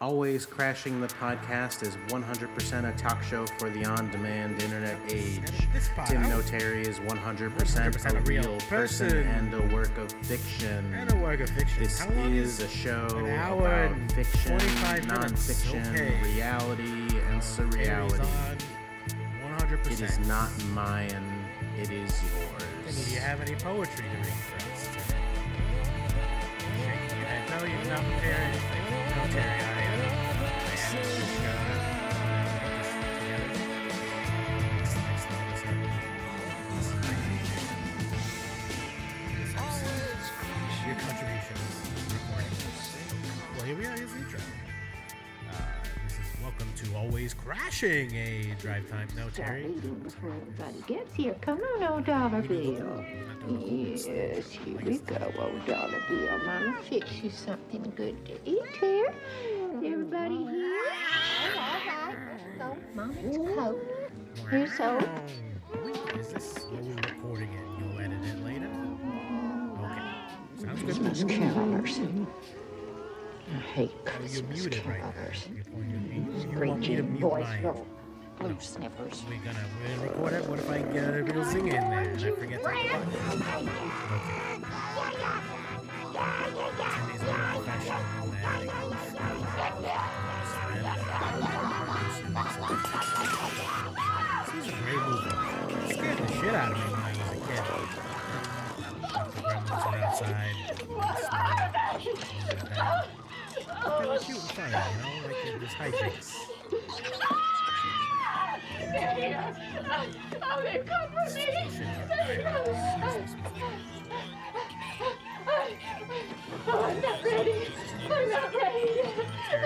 Always Crashing the Podcast is 100% a talk show for the on demand internet age. Tim Notary is 100% a real person person. and a work of fiction. And a work of fiction. This How long is a show about fiction, 25 minutes. nonfiction, Okay. reality, and surreality. on 100%. It is not mine, it is yours. Do you have any poetry to read for us. No, you're not prepared Always Crashing, a drive time. No, Terry. eating before everybody gets here. Come on, old dollar bill. Yes, here we go, old dollar bill. Mama fix you something good to eat here. Everybody here? All right. Mama's coat. Here's so. Is this recording it? You'll edit it later? Okay. Sounds good. Those carolers. I hate you're Christmas muted right carolers. You're pointing at me. You want me to Screeching boys, mine? little blue sniffers. We're gonna, we're record it. What if I get a real sing in there and I forget to record? Okay. Timmy's a professional in editing. This is a great movie. It scared the shit out of me when I was a kid. The gremlins are outside. You know, like uh, this hijinks. Oh, they come for me! Oh, I'm not ready. I'm not ready.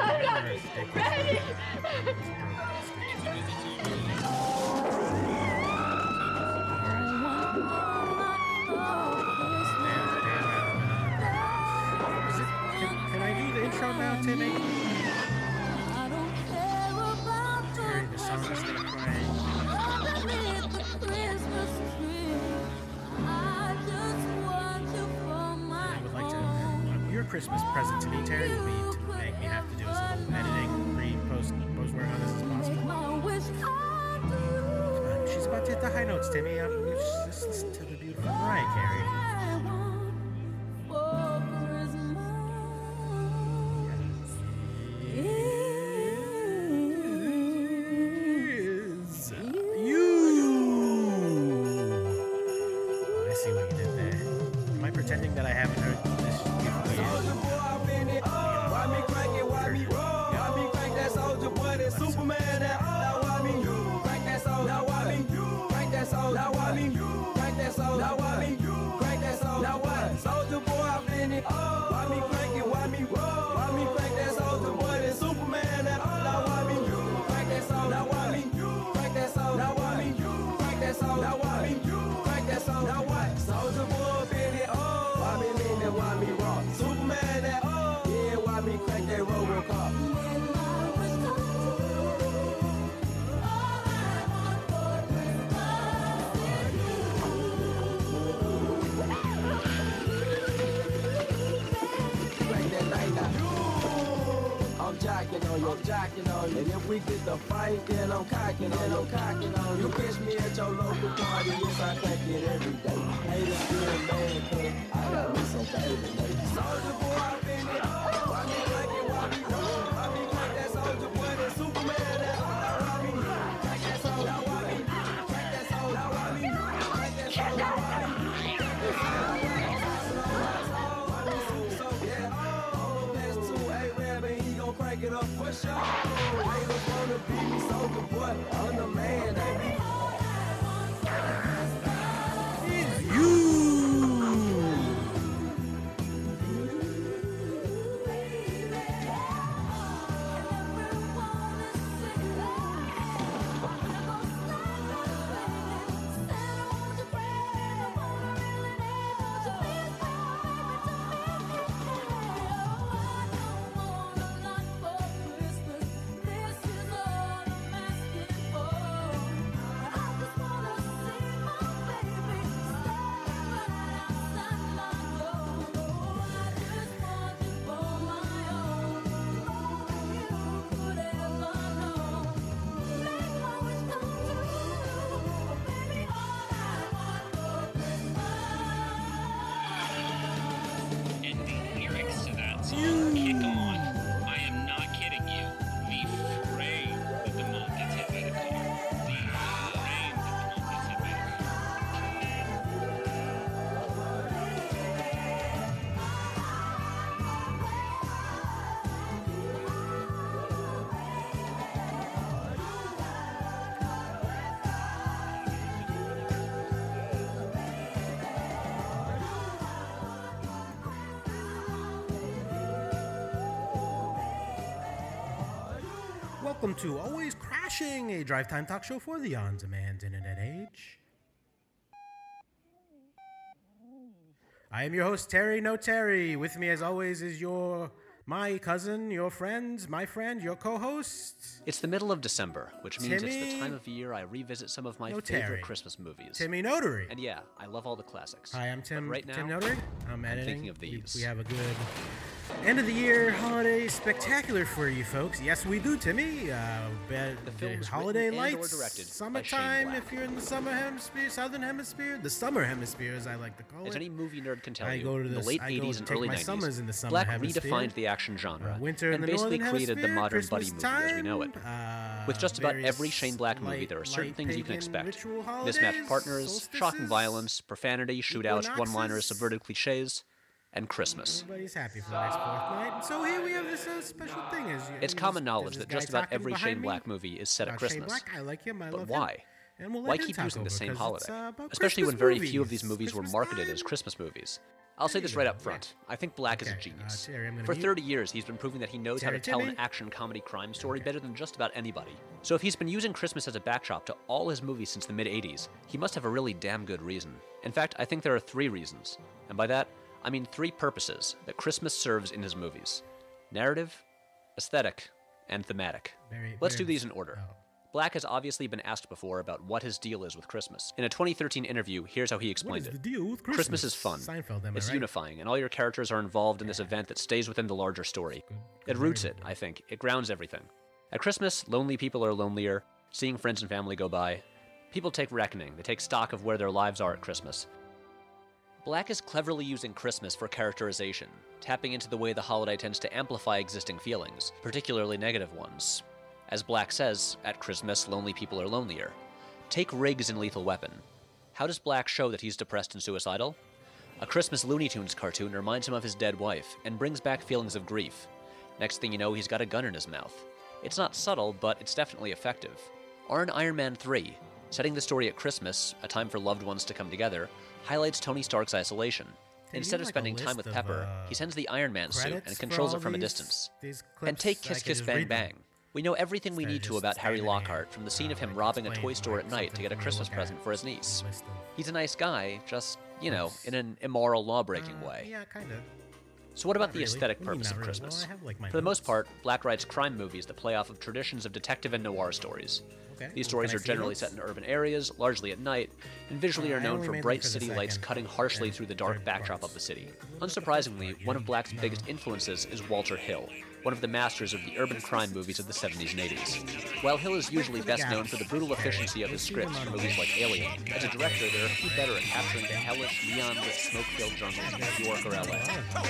I'm not ready. Uh, Your Christmas present to me, Terry, would be to make me have to do as little editing, pre, post, post work on this as possible. Uh, she's about to hit the high notes, Timmy. Um, just, listen to the beautiful Mariah Carey. Welcome to Always Crashing, a drive time talk show for the on demand internet age. I am your host, Terry No Terry. With me, as always, is your my cousin, your friend, my friend, your co host. It's the middle of December, which means it's the time of year I revisit some of my No favorite Terry. Christmas movies. Timmy Notary. And yeah, I love all the classics. Hi, I'm But Tim. right now, Tim Notary. I'm editing. I'm thinking of We- these. We, have a good end of the year holiday spectacular for you folks. Yes, we do, Timmy. Uh, be- The film was holiday written and or lights, directed summertime. If you're in the summer hemisphere, southern hemisphere, the summer hemisphere, as I like to call As it. any movie nerd can tell I you, go to in the late I go 80s to and take early my 90s, summers in the summer Black hemisphere. redefined the action genre Uh, winter in and the basically northern created the hemisphere, modern buddy Christmas movie as we know it. time, uh, With just about every various Shane Black movie, there are certain light things you can pagan expect ritual mismatched partners, shocking solstices. violence, profanity, shootouts, one liners, subverted cliches, and Christmas. Everybody's happy for the next fourth night. So here we have this uh, special thing. As you, It's common knowledge that just about every Shane me, Black movie is set at uh, Christmas. Black, I like him. I But why? Him. And we'll Why keep using the same holiday? uh, Especially when very movies. few of these movies were marketed time. as Christmas movies. I'll say this right up front. I think Black is a Okay, uh, genius. Terry, For 30 years, he's been proving that he knows how to Terry, tell an action comedy crime story better than just about anybody. So if he's been using Christmas as a backdrop to all his movies since the mid 80s, he must have a really damn good reason. In fact, I think there are three reasons. And by that, I mean three purposes that Christmas serves in his movies narrative, aesthetic, and thematic. Very- Let's very- do these in order. Black has obviously been asked before about what his deal is with Christmas. In a 2013 interview, here's how he explained it. the deal with Christmas? Christmas is fun. Seinfeld, it's right? unifying, and all your characters are involved in this event that stays within the larger story. Good- It roots it, I think. It grounds everything. At Christmas, lonely people are lonelier, seeing friends and family go by. People take reckoning, they take stock of where their lives are at Christmas. Black is cleverly using Christmas for characterization, tapping into the way the holiday tends to amplify existing feelings, particularly negative ones. As Black says, at Christmas, lonely people are lonelier. Take Riggs in Lethal Weapon. How does Black show that he's depressed and suicidal? A Christmas Looney Tunes cartoon reminds him of his dead wife and brings back feelings of grief. Next thing you know, he's got a gun in his mouth. It's not subtle, but it's definitely effective. Or in Iron Man 3, setting the story at Christmas, a time for loved ones to come together, highlights Tony Stark's isolation. Instead of like spending time with of, Pepper, uh, he sends the Iron Man suit and controls it from a distance. these And take Kiss Kiss Bang. Bang. We know everything we need to about Harry Lockhart from the scene uh, of him like robbing a toy store at night to get a for me to Christmas present for his niece. of He's a nice guy, just, you know, in an immoral law breaking Uh, way. Yeah, kind of. So, what about Not the really. aesthetic What do you mean purpose of really? Christmas? Well, have, like, For the most part, Black writes crime movies that play off of traditions of detective and noir stories. Okay. These well, stories are generally set in urban areas, largely at night, and visually Uh, are known for bright for city lights cutting harshly through the dark backdrop parts. of the city. Look at the Unsurprisingly, one of. Black's biggest influences is Walter Hill, one of the masters of the urban crime movies of the 70s and 80s. While Hill is usually best known for the brutal efficiency of his Let's see them scripts for movies like Alien, as a director, there are few better at capturing the hellish, neon-lit, smoke-filled jungles of New York or LA.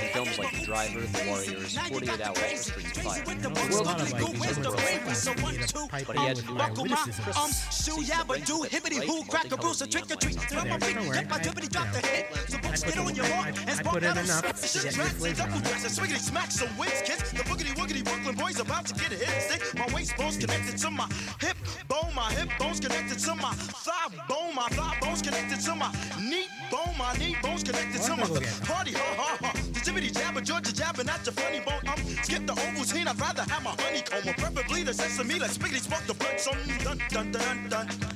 In films like The Driver, The Warriors, 48 Hours, or Streets of Fire. I The know there's a world is like, big, these other world ones is that big. need to pipe But he had to do with my it. witticisms. Um, shoe yabba do hippity hoo crack a bruise a trick or treat. Don't worry, don't worry. I, you know, I put, I, I put in enough to get your flavor on it. Swiggity smack some wings, kids. The boogity woogity Brooklyn boys about to get a hit stick. My waist bone's connected to my hip bone. My hip bone's connected to my thigh bone. My thigh bone's connected to my knee bone. My knee bone's connected to my am I looking at? party. Ha ha ha. The jibbity jabber, Georgia jabbing at your funny bone. Um, skip the Ovaltine. I'd rather have my honeycomb. Or preferably the sesame. Like spiggity spark the blood. Some dun dun dun dun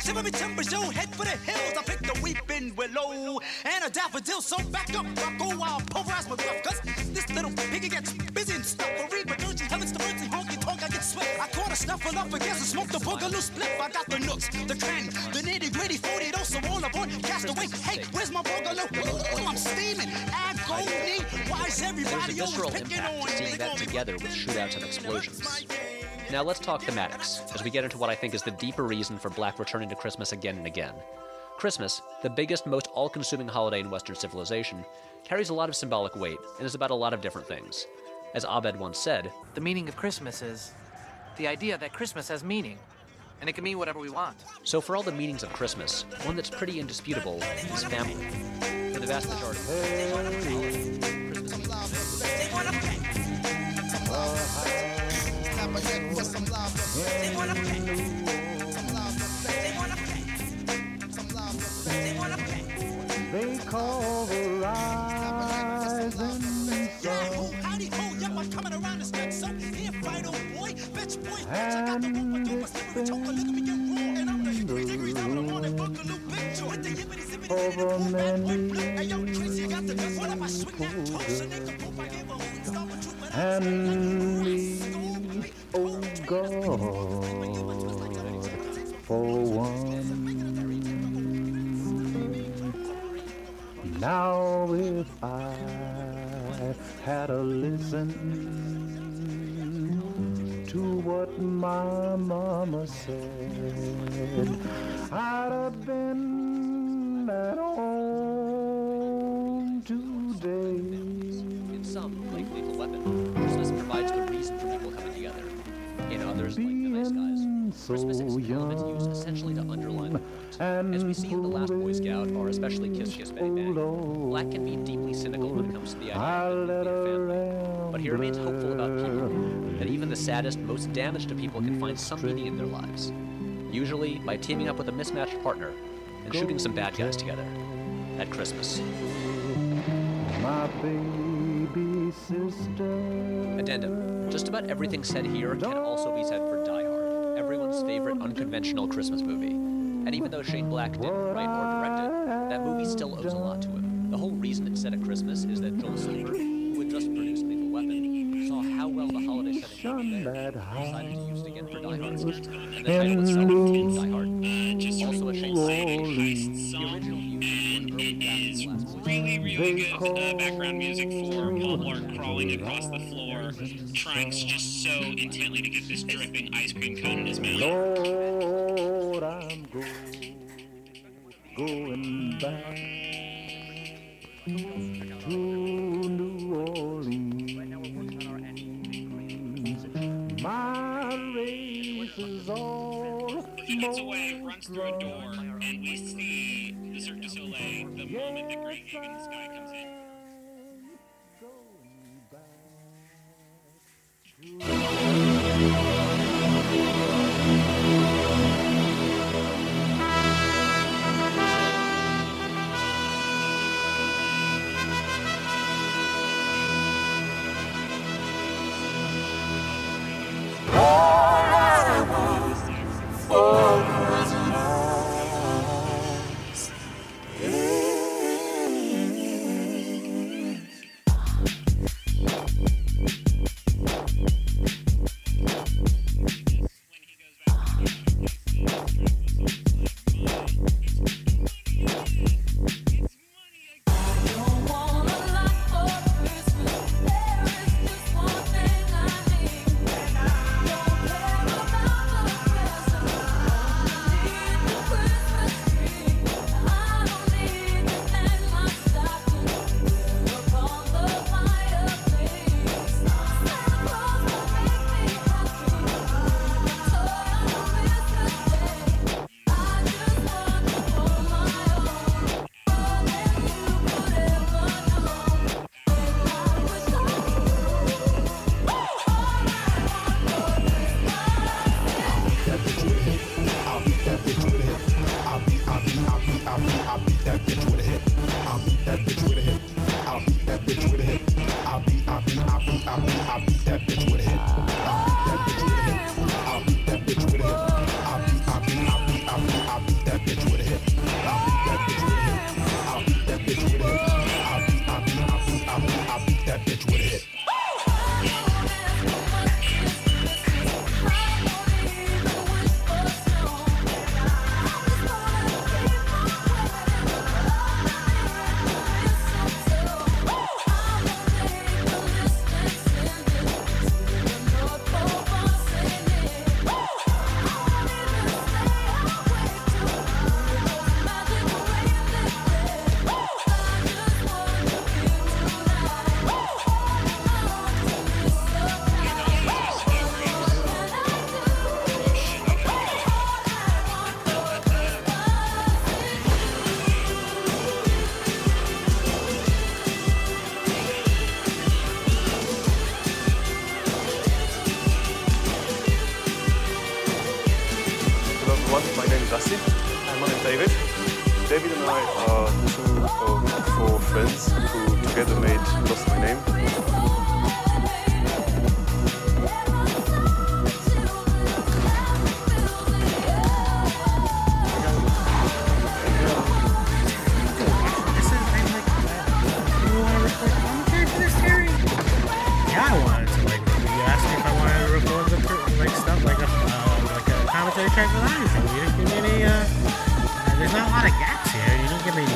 Shiver me timbers, yo. Head for the hills. I picked a weeping willow and a daffodil. So back up, Rocco. I'll pulverize my gruff. Cause this little piggy gets busy and stuffery. But don't you heavens to mercy, honky tonk, I get sweat. I caught a snuffle up against and smoked the boogaloo split. I got the nooks, the crannies, the nitty gritty, 40 those so all aboard. Cast away. Hey, where's my boogaloo? I'm steaming. Agony. Why is everybody always picking on me? seeing that me together with shootouts and explosions. Now let's talk thematics, as we get into what I think is the deeper reason for Black returning to Christmas again and again. Christmas, the biggest, most all consuming holiday in Western civilization, carries a lot of symbolic weight and is about a lot of different things. As Abed once said, The meaning of Christmas is the idea that Christmas has meaning, and it can mean whatever we want. so for all the meanings of Christmas, one that's pretty indisputable is family. For the vast majority of Some. They wanna pay. Some. They wanna pay. Some. They wanna pay. They call the rising sun. Yeah, who, howdy, ho, I'm coming around. Here, fight, old boy, bitch, boy, bitch, I got the but choke a little. Saddest, most damaged of people can find some meaning in their lives. Usually by teaming up with a mismatched partner and shooting some bad guys together at Christmas. My baby sister. Addendum. Just about everything said here can also be said for Die Hard, everyone's favorite unconventional Christmas movie. And even though Shane Black didn't write or direct it, that movie still owes a lot to him. The whole reason it's set at Christmas is that Joel Silver, who had just the holiday setting worked there, and decided to use it again for Die Hard. And the title itself, Die Hard, also a Shane Black. The original use was early draft of The Last Boy Scout. really, really good uh, background music for Paul Blart crawling across the floor, trying just so intently to get this dripping ice cream cone in his mouth. Lord, I'm go- going back gets away, runs through a door, and we see the Cirque du Soleil the moment the great gig in the sky comes in. Hello everyone,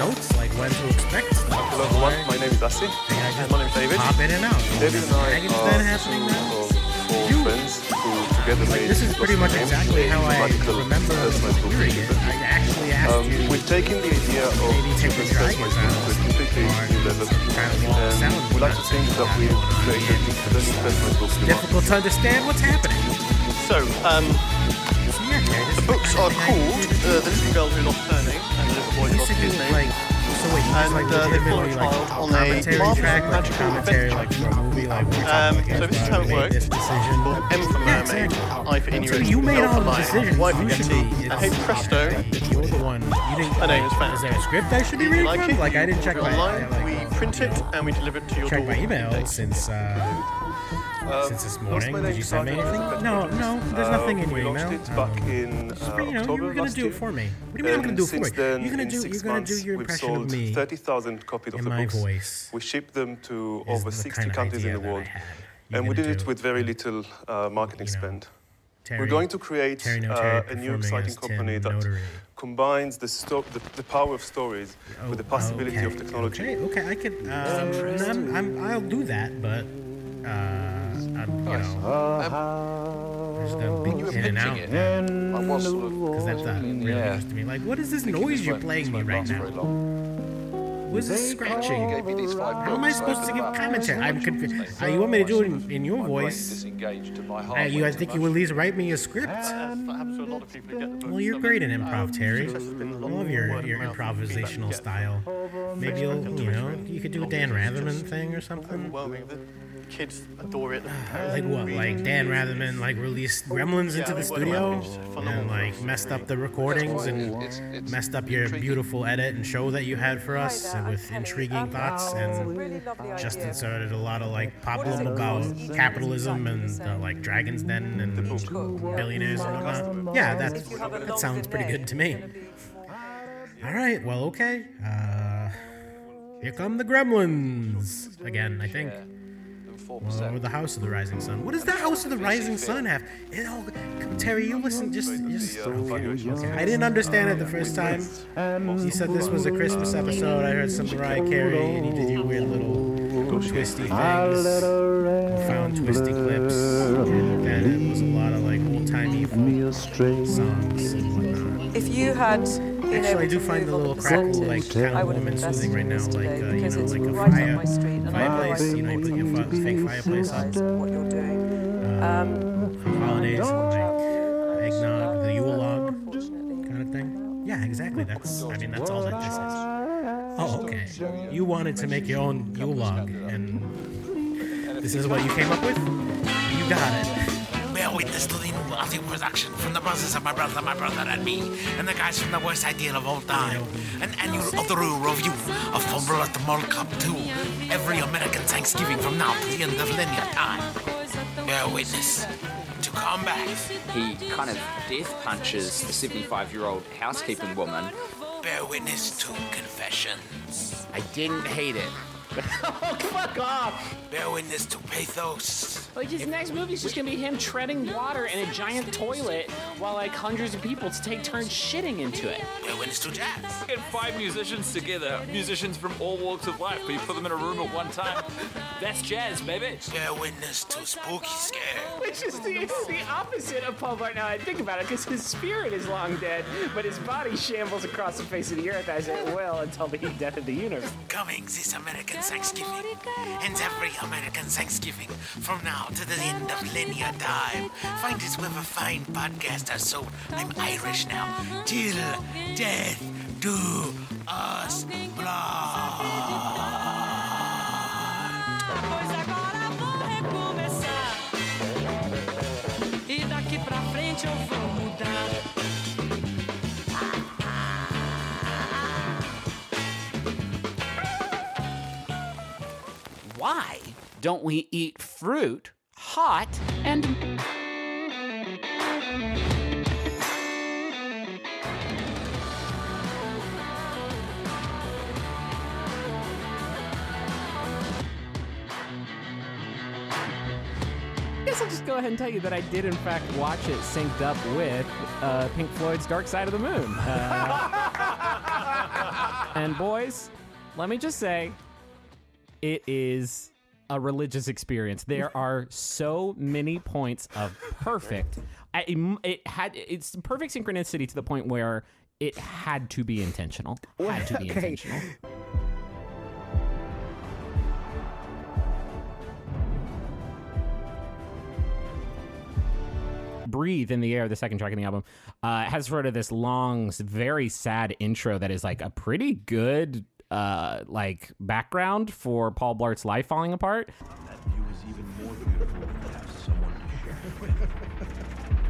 notes like when to expect stuff. Hello everyone, my name is Asi. And my name is David. Pop in and out. David and I Dragon's are happening now. two of four friends who together Like made this is pretty much Lost My Name, exactly how I radical remember personalized book hearing it. I actually asked Um, you. we've taken the idea of Maybe take the Super dragons out to a completely new level. And we like to think that we've created the best personalized book in the market. Difficult to understand what's happening. So, um, the books are called uh, The Little Girl Who Lost Her Name and The Little Boy Who His Name. Like, so wait, and like uh, legitimately a like on a commentary track, like a commentary like for a movie, like Um, so this is how it works. this decision. M for Yeah, Mermaid. I for Inuit, So you made all for the decisions. Y You for Yeti, and hey presto, You're the one. You didn't. her name is found. Is there a script I should be reading like from? it? Like I didn't check my online, like, we print it and we deliver it to your check door. my email since uh, since this morning. Did you send me anything? No, no. There's nothing in your email. it back in uh, you know, October you were gonna do it for me. What do you mean I'm gonna do it for you? then, You're gonna in do- six you're gonna do months, your we've impression of sold me 30,000 copies of in the my books. voice We shipped them to over 60 kind of countries in idea the world. And we did it with very little uh, marketing spend. Terry- We're going to create Terry No uh, a new exciting company that Notary. combines the, sto- the, the power of stories with the possibility okay, of technology. Okay, okay, I could. Um, I'm, I'm, I'll do that, but uh, I'm, you know, I'm just gonna be in and out. Because that's not really Yeah. news to me. Like, what is this noise you're playing me right now? What's this scratching? How am I supposed to give commentary? I'm confused. Uh, you want me to do it in, in your voice? Uh, you, I think you will at least write me a script. Well, you're great at improv, Terry. I love your your improvisational style. Maybe you'll, you know, you could do a Dan Ratherman thing or something. The kids adore it. Like what? Like Dan Ratherman like released Gremlins into the studio and like messed up the recordings and messed up your beautiful edit and show that you had for us with intriguing thoughts and just inserted a lot of like pablum about capitalism and uh, like Dragon's Den and billionaires and whatnot. Yeah, that that sounds pretty good to me. All right, well, okay. Uh, here come the Gremlins again. I think. Or oh, the House of the Rising Sun. What does the House of the Rising Sun have? It all, Terry, you listen. Just, just. Okay, okay. I didn't understand it the first time. You said this was a Christmas episode. I heard some Mariah Carey, and he did your weird little twisty things. Found twisty clips, and it was a lot of like old timey songs. If you had been Actually, I do find the little crackle like percentage, kind I of would have woman soothing right now, like uh, you know, like a right fire, my street and I fireplace. You know, you put your fi- fake fireplace on. what you're doing. Um, for holidays, like eggnog, the Yule log kind of thing. Yeah, exactly. That's, I mean, that's all that this is. Oh, okay. You wanted to make your own Yule log, and this is what you came up with? You got it. Bear witness to the new Aussie production from the brothers of my brother, my brother, and me, and the guys from the worst idea of all time. An annual of the Rue review of Fumble at the Mall Cop 2. Every American Thanksgiving from now to the end of linear time. Bear witness to come back. He kind of death punches the 75 year old housekeeping woman. Bear witness to confessions. I didn't hate it. oh, fuck off! Bear witness to pathos. Like his next movie is just gonna be him treading water in a giant toilet while like hundreds of people take turns shitting into it. Bear witness to jazz. Get five musicians together, musicians from all walks of life, but you put them in a room at one time. That's jazz, baby. Bear witness to spooky scare. Which is the, the opposite of Paul Blart. Now I think about it, because his spirit is long dead, but his body shambles across the face of the earth as it will until the death of the universe. Coming this American Thanksgiving and every American Thanksgiving from now to the end of linear time. Find us wherever fine podcasts are sold. I'm Irish now. Till death do us E don't we eat fruit hot and. I guess I'll just go ahead and tell you that I did, in fact, watch it synced up with uh, Pink Floyd's Dark Side of the Moon. Uh, and, boys, let me just say, it is a religious experience. There are so many points of perfect. I- It, it had it's perfect synchronicity to the point where it had to be intentional. Had to be Okay. intentional. breathe in the air the second track in the album uh, has sort of this long very sad intro that is like a pretty good uh, like background for paul blart's life falling apart That view is even more beautiful when you have someone to share it with.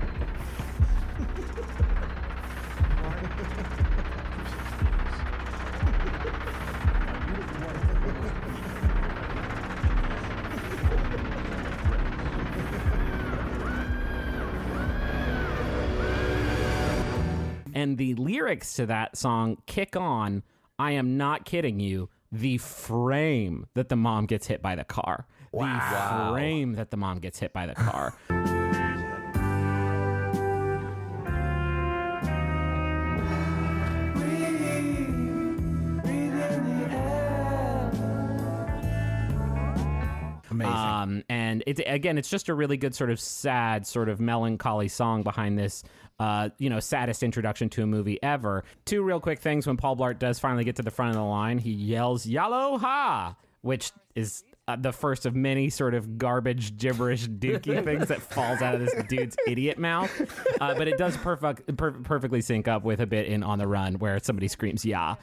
and the lyrics to that song kick on i am not kidding you the frame that the mom gets hit by the car Wow. the frame that the mom gets hit by the car Amazing. Um, and it's again, it's just a really good sort of sad, sort of melancholy song behind this. Uh, you know, saddest introduction to a movie ever. Two real quick things: when Paul Blart does finally get to the front of the line, he yells "Yellow ha," which is uh, the first of many sort of garbage, gibberish, dookie things that falls out of this dude's idiot mouth. Uh, but it does perfect, per- perfectly sync up with a bit in On the Run where somebody screams "Yeah."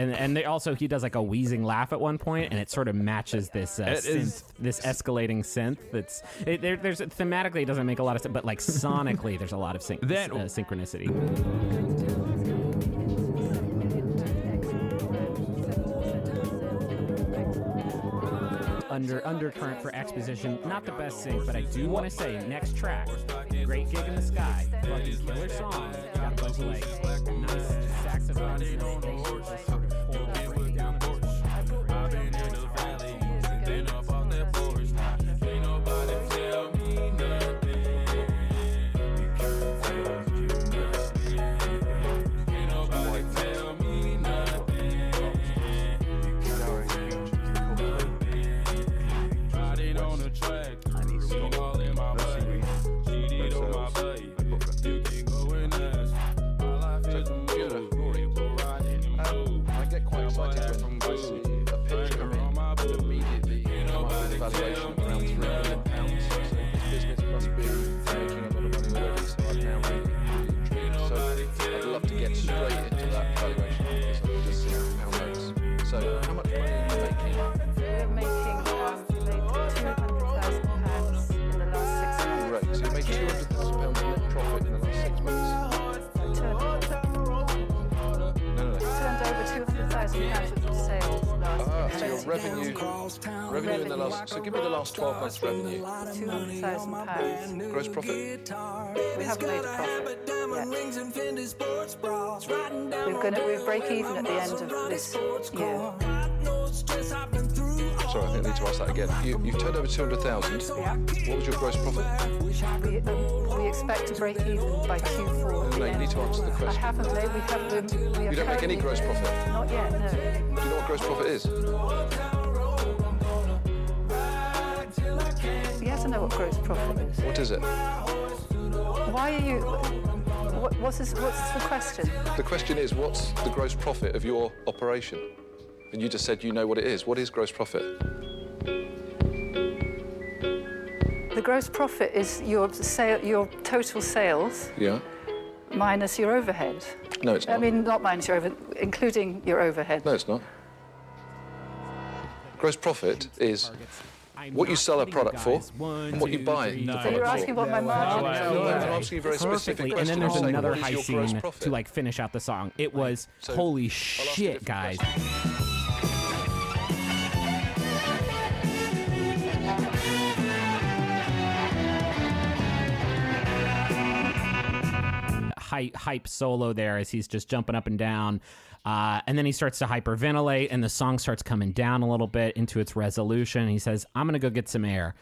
And and they also he does like a wheezing laugh at one point, and it sort of matches this uh, synth, is- this escalating synth. That's it, there, there's thematically it doesn't make a lot of sense, but like sonically there's a lot of syn- uh, synchronicity. Under undercurrent for exposition, not the best sync, but I do want to say next track, great gig in the sky, fucking killer song. Got a bunch of like nice saxophones then get revenue in the last. So give me the last twelve months revenue. Two hundred thousand pounds. Gross profit. We haven't made a profit yet. We're gonna we break even at the end of this year. Sorry, I think I need to ask that again. You, you've turned over two hundred thousand. Yeah. What was your gross profit? We, um, we expect to break even by Q4. No, you need to answer the I haven't made. We haven't. We, we You don't make any gross profit. Not yet. No. Do you know what gross profit is? To know what gross profit is. What is it? Why are you? What, what's this, What's the question? The question is, what's the gross profit of your operation? And you just said you know what it is. What is gross profit? The gross profit is your sale, your total sales Yeah. minus your overhead. No, it's not. I mean, not minus your overhead, including your overhead. No, it's not. Gross profit is what you sell a product for, One, and what you buy three, the four. product you're for. asking what my margin is. No, I'm asking you a very specific Perfectly. question. And then there's I'm another what is high your scene to like finish out the song. It was So, holy I'll ask a shit, guys. Hype, hype solo there as he's just jumping up and down. Uh, and then he starts to hyperventilate, and the song starts coming down a little bit into its resolution. He says, I'm going to go get some air.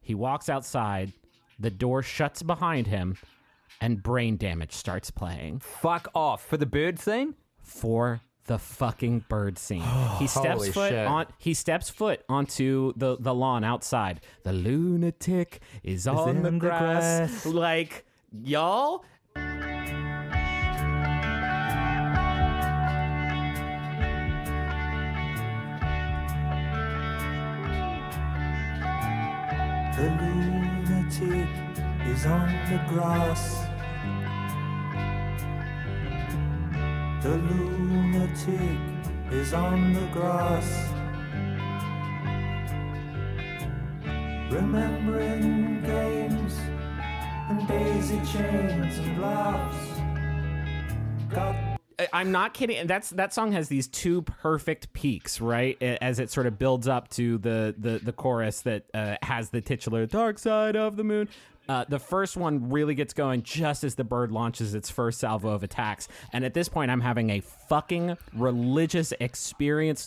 He walks outside, the door shuts behind him, and brain damage starts playing. Fuck off. For the bird scene? For the fucking bird scene. he steps Holy foot shit. on he steps foot onto the, the lawn outside. The lunatic is on in the the grass. grass. Like, y'all The lunatic is on the grass. The lunatic is on the grass. Remembering games and daisy chains and laughs. God I- I'm not kidding. That's that song has these two perfect peaks, right? As it sort of builds up to the the, the chorus that uh, has the titular "Dark Side of the Moon." Uh, the first one really gets going just as the bird launches its first salvo of attacks, and at this point, I'm having a fucking religious experience.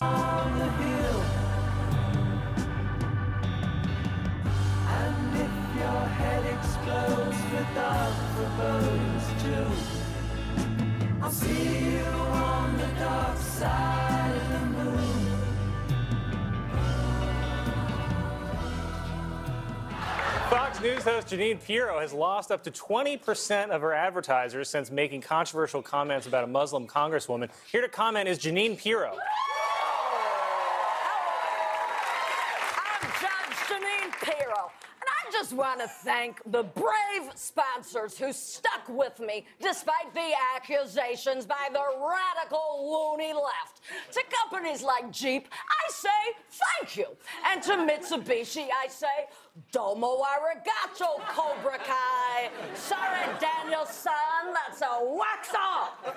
Host Jeanine Pirro has lost up to 20% of her advertisers since making controversial comments about a Muslim congresswoman. Here to comment is Jeanine Pirro. I'm Judge Jeanine Pirro, and I just want to thank the brave sponsors who stuck with me despite the accusations by the radical loony left. To companies like Jeep, I say thank you. And to Mitsubishi, I say domo arigato, Cobra Kai. Sorry, Daniel-san, that's a wax off.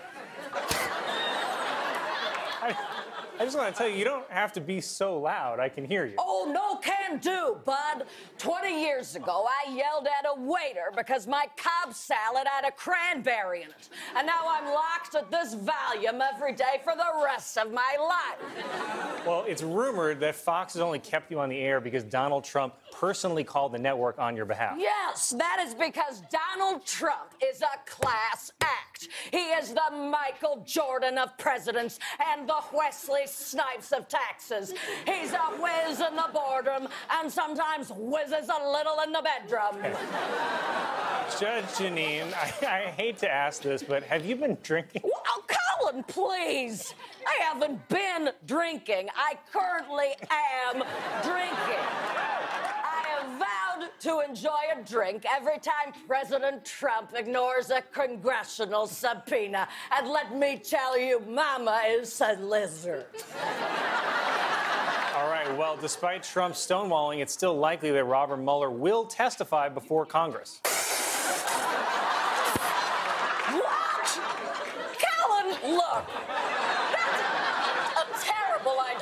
I, just want to tell you, you don't have to be so loud. I can hear you. Oh, no can do, bud. 20 years ago, I yelled at a waiter because my Cobb salad had a cranberry in it. And now I'm locked at this volume every day for the rest of my life. Well, it's rumored that Fox has only kept you on the air because Donald Trump personally called the network on your behalf. Yes, that is because Donald Trump is a class act. He is the Michael Jordan of presidents and the Wesley Snipes of taxes. He's a whiz in the boardroom and sometimes whizzes a little in the bedroom. Judge Jeanine, I, I hate to ask this, but have you been drinking? Oh, Colin, please. I haven't been drinking. I currently am drinking. Vowed to enjoy a drink every time President Trump ignores a congressional subpoena. And let me tell you, Mama is a lizard. All right, well, despite Trump's stonewalling, it's still likely that Robert Mueller will testify before Congress. What? Colin, look.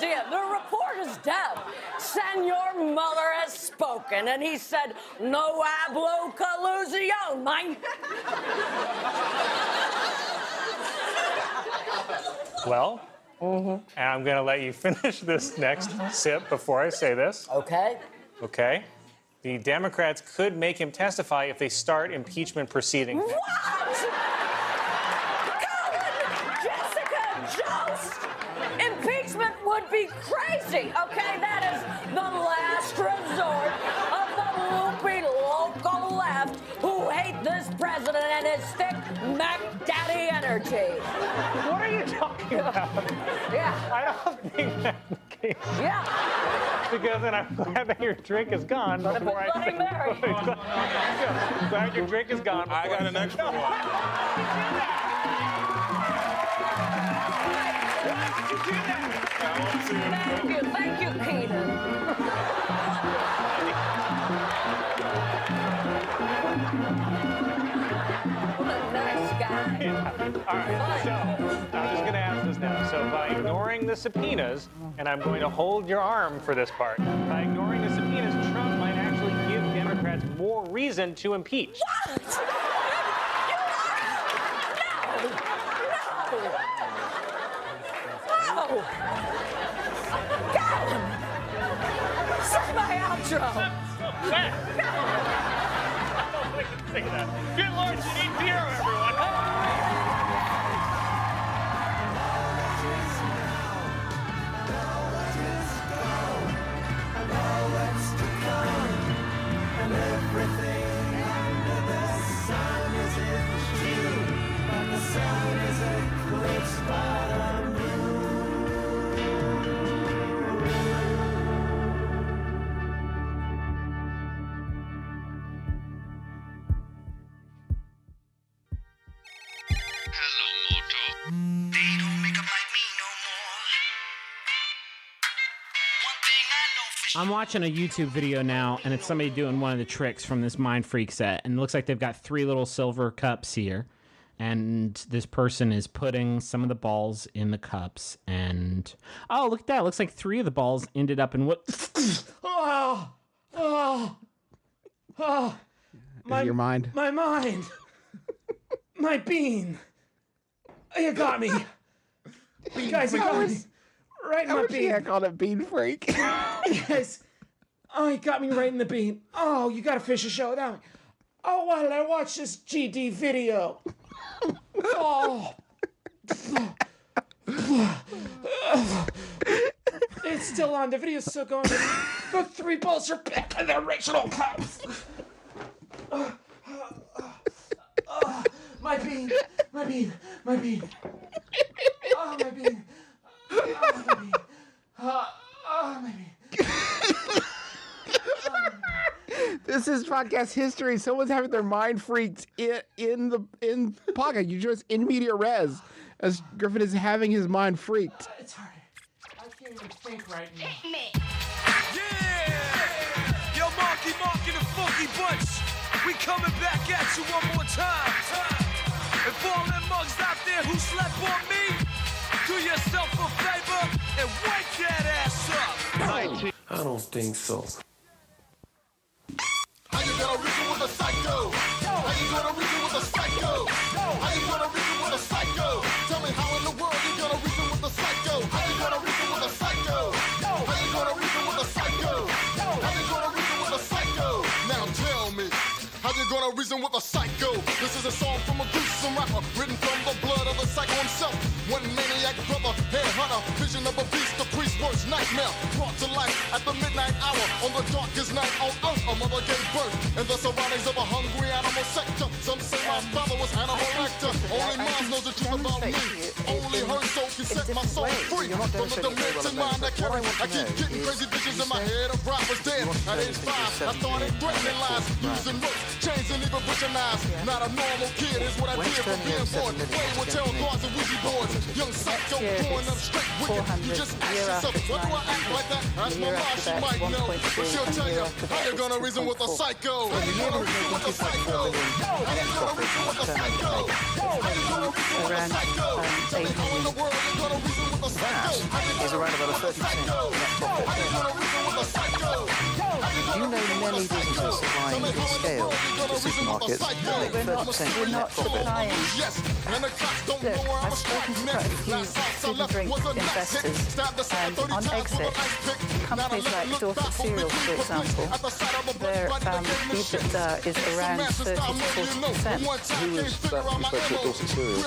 That's idea. The report is done. Senor Mueller has spoken, and he said, no hablo collusion, mine. Well, and I'm going to let you finish this next mm-hmm. sip before I say this. Okay. Okay. The Democrats could make him testify if they start impeachment proceedings. Jessica would be crazy, okay? That is the last resort of the loopy local left who hate this president and his thick Mac Daddy energy. What are you talking about? Yeah. I don't think that's the case? Yeah. Because then I'm glad that your drink is gone But before I Bloody Mary. glad your drink is gone. I got an extra one. Thank you, thank you, thank you. What a nice guy. All right, so I'm just going to ask this now. So by ignoring the subpoenas, and I'm going to hold your arm for this part, by ignoring the subpoenas, Trump might actually give Democrats more reason to impeach. No! Gallon! Good Lord, you need beer, everyone. I'm watching a YouTube video now, and it's somebody doing one of the tricks from this Mind Freak set, and it looks like they've got three little silver cups here, and this person is putting some of the balls in the cups, and oh, look at that! It looks like three of the balls ended up in what? oh, oh, oh! Is it your mind? My mind, my bean. You got me, you guys. You got me right in I my bean. had called it Bean Freak. yes. Oh, he got me right in the bean. Oh, you got to fish a show without me. Oh, why did I watch this GD video? oh. it's still on. The video's still going. The three balls are back in their original cups. my bean. My bean. My bean. My bean. Oh, my bean. My bean. this is podcast history. Someone's having their mind freaked in, in the in pocket. You just in media res as Griffin is having his mind freaked. Uh, it's hard. I can't even think right now. Yo, Marky Mark and the Funky Bunch, we coming back at you one more time. And for all them mugs out there who slept on me, do yourself a favor and wake that ass up. I don't think so. How you gonna reason with a psycho? How you gonna reason with a psycho? How you gonna reason with a psycho? Tell me how in the world you gonna reason with a psycho? How you gonna reason with a psycho? How you gonna reason with a psycho? How you gonna reason with a psycho? Now tell me. How you gonna reason with a psycho? This is a song from a gruesome rapper, written from the blood of the psycho himself. One maniac brother, headhunter, vision of a beast, the priest worst nightmare, brought to life at the midnight hour on the darkest night on earth. A mother gave birth in the surroundings of a hungry animal sector. Some say my father was Hannibal Lecter. Only mom knows the truth about me. Only her soul can set my soul free from the demented mind that carries. I keep getting crazy visions in my head of rappers dead. At age five, I started threatening lies, using ropes, chains, and even butcher knives. Not a normal kid is what I did for being born. Play with tarot cards and Ouija boards. Young psycho growing up straight wicked. You just ask yourself, why do I act like that? Ask my mom, she might know. But she'll tell you, how you gonna reason with a psycho? How you gonna reason with a psycho? How you gonna reason with a psycho? How you gonna reason with a psycho? Tell me gonna reason with a psycho? How you is around about a 30% net. How you gonna reason with a psycho? Do you know many businesses supplying in scale to supermarkets that make 30% net profit? Yes, and the cops don't know where I'm I've spoken to quite a few food and drink investors, and on exit, companies like Dorset Cereals, for example, their um, EBITDA is around 30 to 40 percent. Who is that you spoke to at Dorset Cereals?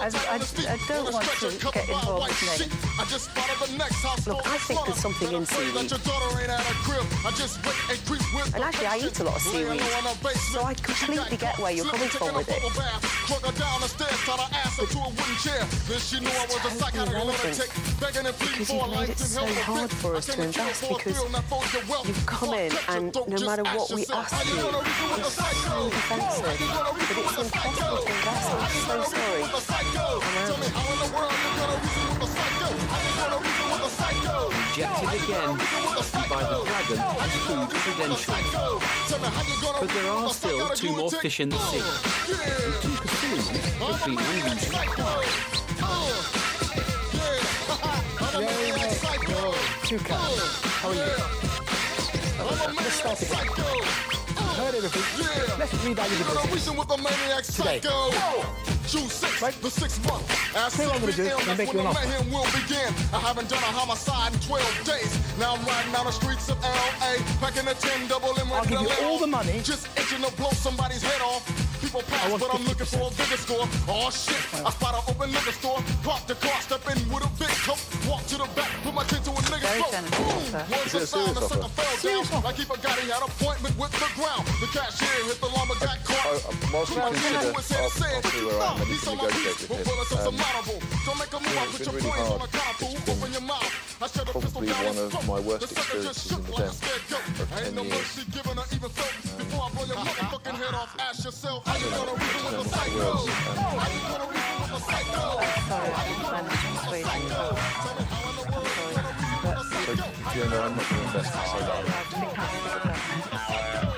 I, I, I don't want to get involved with names. Look, I think there's something in seaweed. And actually, I eat a lot of seaweed. So I completely get where you're coming from with it. Drug her down the stairs, tied her ass into a wooden chair. Then she knew I was a psychotic lunatic, begging and pleading Because you've made it so hard for us to invest because you've come in and no matter what we ask you, you're so defensive. But it's impossible to invest. I'm so sorry. Rejected again by the dragon as food credentials. But there are still two more fish in the sea. And two Cthulhu have been unusually quiet. Touker, how are you? Let's start again. Heard everything. Let's revalue the business. Today. June 6th, the sixth month. As Tell you what I'm gonna do. I'm gonna make you an offer. mayhem will begin. I haven't done a homicide in 12 days. Now I'm riding down the streets of LA, packing a 10 double M. I'll give you all the money. Just itching to blow somebody's head off. People pass, but I'm looking for a bigger score. Oh shit, I spot an open liquor store. Park the car, step in with a big coat. Walk to the back, put my chin to a nigga's throat. Boom, offer. was Is a sound, the sucker fell down. Like he forgot he had appointment with the ground. The cashier hit the lumberjack car. whilst we Well, consider- you know what's said, I'll- said, I'll see where I am. I need He's to on my negotiate beat, with but him. bullets are surmountable. Um, Don't make a move, I put your really brains on a catapult. Open your mouth. I shut the pistol down his throat. my worst The sucker just experiences shook in the like a den scared goat. Ain't no mercy given or even felt. Uh, before I blow your uh, motherfucking head off, uh, ask yourself, how you gonna reason with a psycho? How you gonna reason with a psycho? Sorry, I didn't manage in Sweden. So, I'm not going to invest in so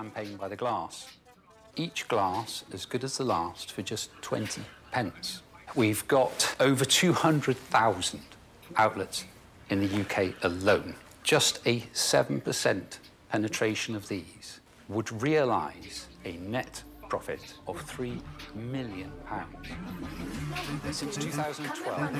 champagne by the glass. Each glass as good as the last for just 20 pence. We've got over 200,000 outlets in the UK alone. Just a 7% penetration of these would realise a net profit of 3 million pounds. Since 2012,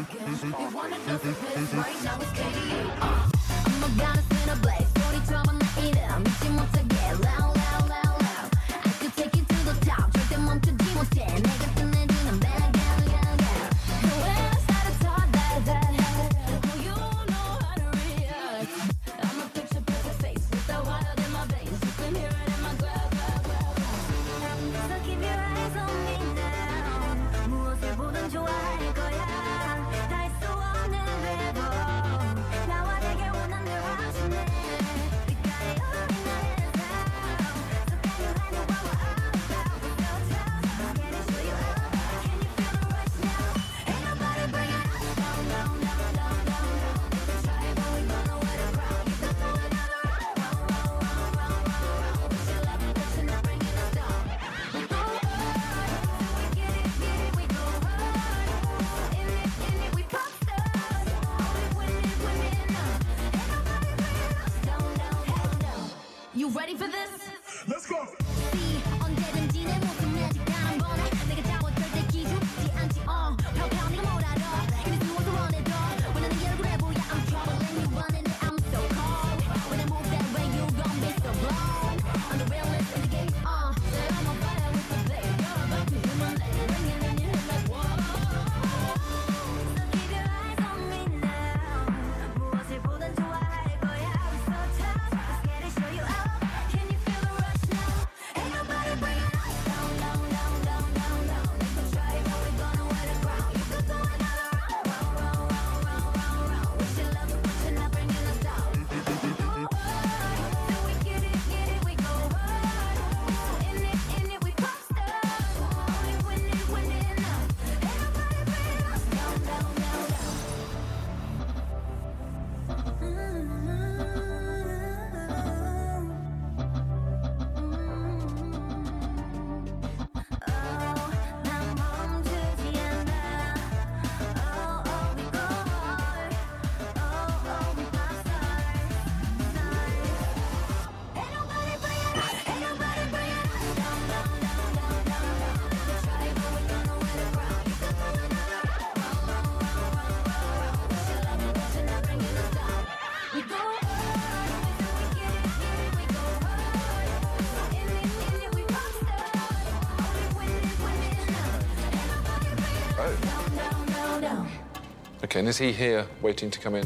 Okay, and is he here waiting to come in?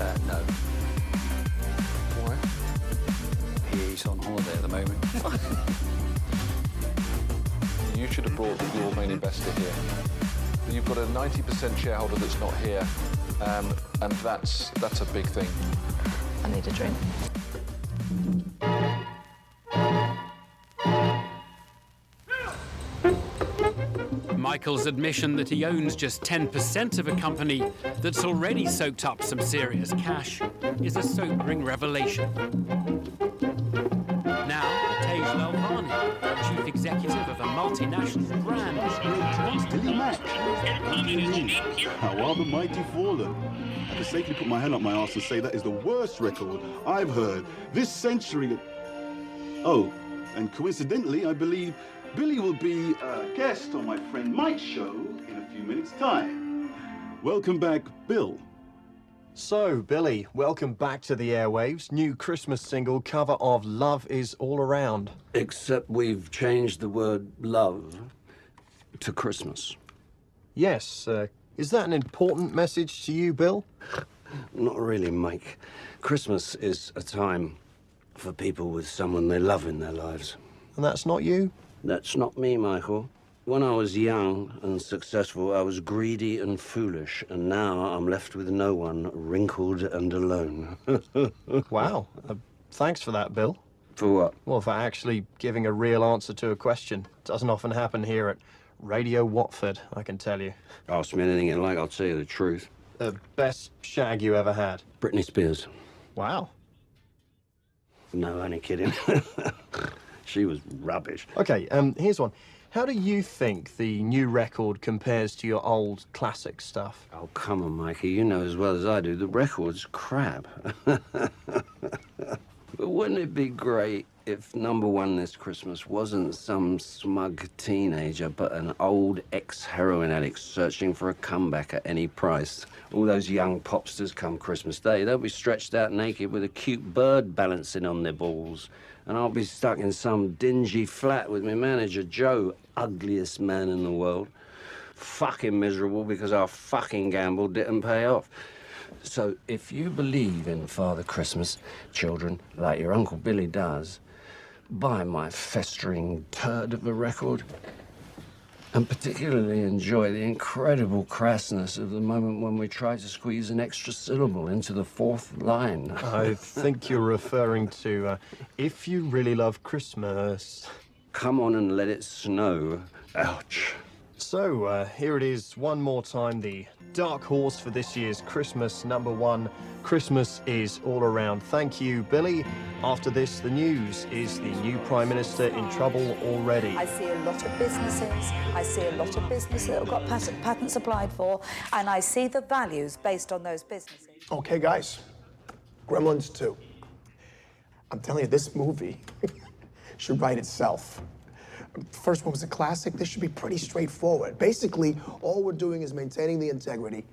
Uh, no. Why? He's on holiday at the moment. You should have brought your main investor here. You've got a 90% shareholder that's not here, um, and that's that's a big thing. I need a drink. Michael's admission that he owns just 10% of a company that's already soaked up some serious cash is a sobering revelation. Now, Tej Lalvani, chief executive of a multinational brand. Billy Mack. How are the mighty fallen? I can safely put my hand up my arse and say that is the worst record I've heard this century. Oh, and coincidentally, I believe Billy will be a guest on my friend Mike's show in a few minutes' time. Welcome back, Bill. So, Billy, welcome back to the airwaves. New Christmas single cover of Love is All Around. Except we've changed the word love to Christmas. Yes, uh, is that an important message to you, Bill? Not really, Mike. Christmas is a time for people with someone they love in their lives. And that's not you? That's not me, Michael. When I was young and successful, I was greedy and foolish, and now I'm left with no one, wrinkled and alone. wow. Uh, thanks for that, Bill. For what? Well, for actually giving a real answer to a question. Doesn't often happen here at Radio Watford, I can tell you. Ask me anything you like, I'll tell you the truth. The best shag you ever had? Britney Spears. Wow. No, only kidding. she was rubbish. Okay, um, here's one. How do you think the new record compares to your old classic stuff? Oh, come on, Mikey. You know as well as I do, the record's crap. but wouldn't it be great if number one this Christmas wasn't some smug teenager, but an old ex heroin addict searching for a comeback at any price? All those young popsters come Christmas Day, they'll be stretched out naked with a cute bird balancing on their balls. And I'll be stuck in some dingy flat with my manager, Joe, ugliest man in the world. Fucking miserable because our fucking gamble didn't pay off. So if you believe in Father Christmas, children, like your Uncle Billy does, buy my festering turd of a record. And particularly enjoy the incredible crassness of the moment when we try to squeeze an extra syllable into the fourth line. I think you're referring to uh, If You Really Love Christmas. Come on and let it snow. Ouch. So, uh, here it is one more time the dark horse for this year's Christmas number one. Christmas is all around. Thank you, Billy. After this, the news is the new Prime Minister in trouble already. I see a lot of businesses, I see a lot of businesses that have got patent, patents applied for, and I see the values based on those businesses. Okay, guys. Gremlins 2. I'm telling you, this movie should write itself. First one was a classic. This should be pretty straightforward. Basically, all we're doing is maintaining the integrity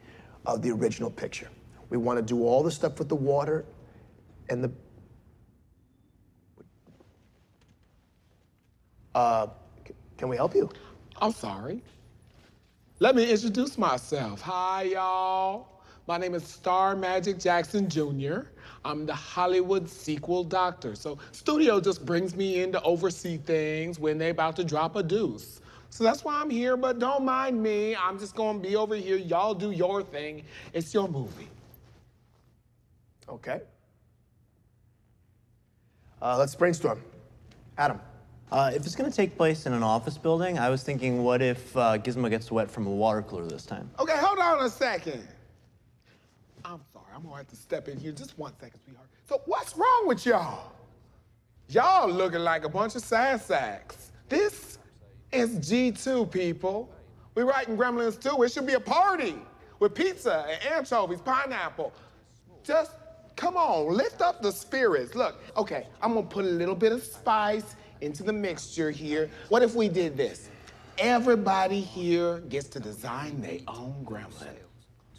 of the original picture. We want to do all the stuff with the water and the. Uh, can we help you? I'm sorry. Let me introduce myself. Hi, y'all. My name is Star Magic Jackson Jr. I'm the Hollywood sequel doctor. So studio just brings me in to oversee things when they about to drop a deuce. So that's why I'm here, but don't mind me. I'm just gonna be over here. Y'all do your thing. It's your movie. Okay. Uh, let's brainstorm. Adam. Uh, if it's going to take place in an office building, I was thinking, what if uh, Gizmo gets wet from a water cooler this time? Okay, hold on a second. I'm gonna have to step in here just one second, sweetheart. So what's wrong with y'all? Y'all looking like a bunch of sad sacks. This is G2, people. We're writing Gremlins 2. It should be a party with pizza and anchovies, pineapple. Just come on, lift up the spirits. Look, okay, I'm gonna put a little bit of spice into the mixture here. What if we did this? Everybody here gets to design their own gremlin.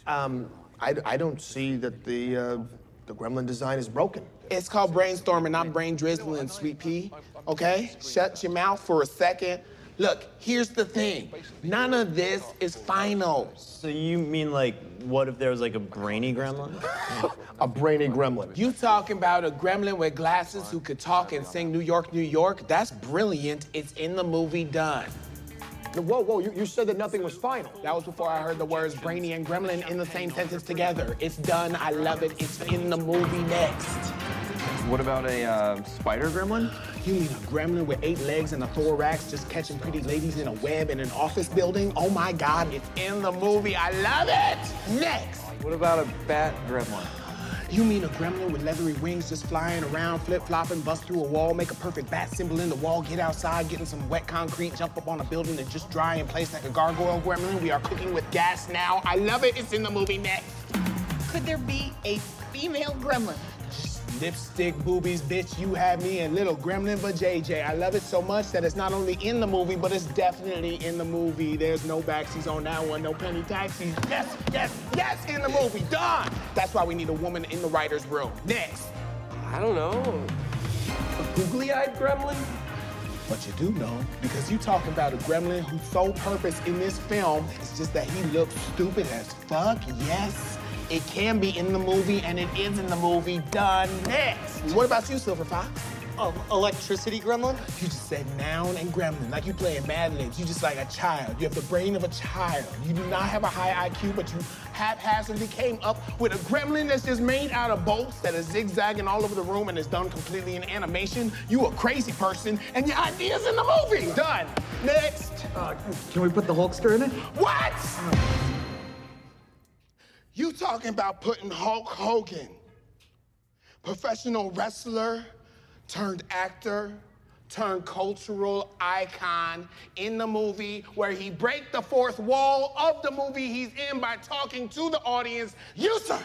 Um, I, I don't see that the uh, the gremlin design is broken. It's called brainstorming, not brain drizzling, sweet pea. Okay? Shut your mouth for a second. Look, here's the thing. None of this is final. So you mean like, what if there was like a brainy gremlin? a brainy gremlin. You talking about a gremlin with glasses who could talk and sing New York, New York? That's brilliant. It's in the movie done. Whoa, whoa, you, you said that nothing was final. That was before I heard the words brainy and gremlin in the same sentence together. It's done. I love it. It's in the movie next. What about a uh, spider gremlin? You mean a gremlin with eight legs and a thorax just catching pretty ladies in a web in an office building? Oh my God, it's in the movie. I love it. Next. What about a bat gremlin? You mean a gremlin with leathery wings just flying around, flip flopping, bust through a wall, make a perfect bat symbol in the wall, get outside, get in some wet concrete, jump up on a building and just dry in place like a gargoyle gremlin? We are cooking with gas now. I love it. It's in the movie next. Could there be a female gremlin? Lipstick boobies, bitch, you had me and little gremlin but JJ. I love it so much that it's not only in the movie, but it's definitely in the movie. There's no backsies on that one, no penny taxis. Yes, yes, yes, in the movie. Done. That's why we need a woman in the writer's room. Next. I don't know. A googly-eyed gremlin? But you do know, because you talking about a gremlin whose sole purpose in this film is just that he looks stupid as fuck. Yes, it can be in the movie, and it is in the movie. Done. Next. What about you, Silver Fox? Um, electricity gremlin? You just said noun and gremlin, like you playing Mad Libs. You just like a child. You have the brain of a child. You do not have a high IQ, but you haphazardly came up with a gremlin that's just made out of bolts that is zigzagging all over the room and is done completely in animation. You a crazy person, and your idea's in the movie. Done. Next. Uh, can we put the Hulkster in it? What? You talking about putting Hulk Hogan, professional wrestler turned actor turned cultural icon in the movie where he break the fourth wall of the movie he's in by talking to the audience. You, sir,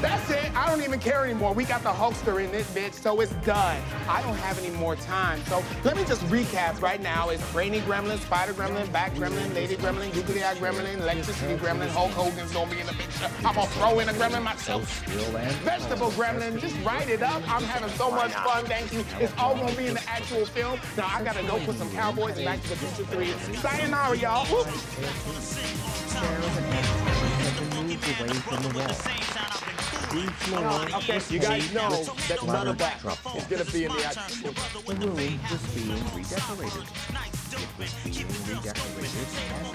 That's it. I don't even care anymore. We got the Hulkster in this bitch, so it's done. I don't have any more time. So let me just recap right now. It's Brainy Gremlin, Spider Gremlin, Bat Gremlin, Lady Gremlin, Googly Eye Gremlin, Electricity Gremlin, Hulk Hogan's gonna be in the picture. I'm gonna throw in a Gremlin myself. Vegetable Gremlin, just write it up. I'm having so much fun, thank you. It's all gonna be in the actual film. Now I gotta go put some Cowboys Back to the Future 3. Sayonara, y'all. Whoop. Okay, you guys know that none of that is gonna be in the actual. The room was being redecorated. It was being redecorated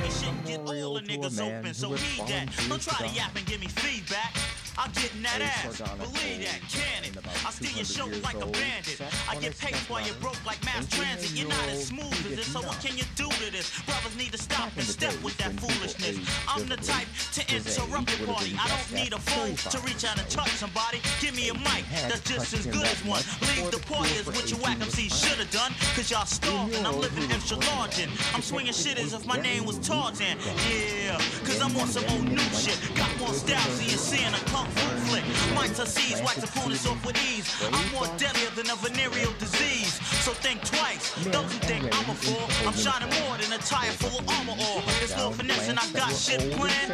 as a memorial to a man who was fallen to Don't try to his yap and give me. I'm getting that ass. Believe that, can it? I steal your show like a bandit. I get paid while you're broke like mass transit. You're not as smooth as this, so what can you do to this? Brothers need to stop and step with that foolishness. I'm the type to interrupt your party. I don't need a phone to reach out and touch somebody. Give me a mic that's just as good as one. Leave the party is what you whack MC should have done. Cause y'all starving. I'm living extra large and I'm swinging shit as if my name was Tarzan. Yeah, cause I'm on some old new shit. Got more styles than you're seeing a kung fu flick. Mics are seized, wax opponents off with ease. I'm more deadlier than a venereal disease. So think twice. Those who think I'm a fool, I'm shining more than a tire full of armor or It's no finesse and I got shit planned.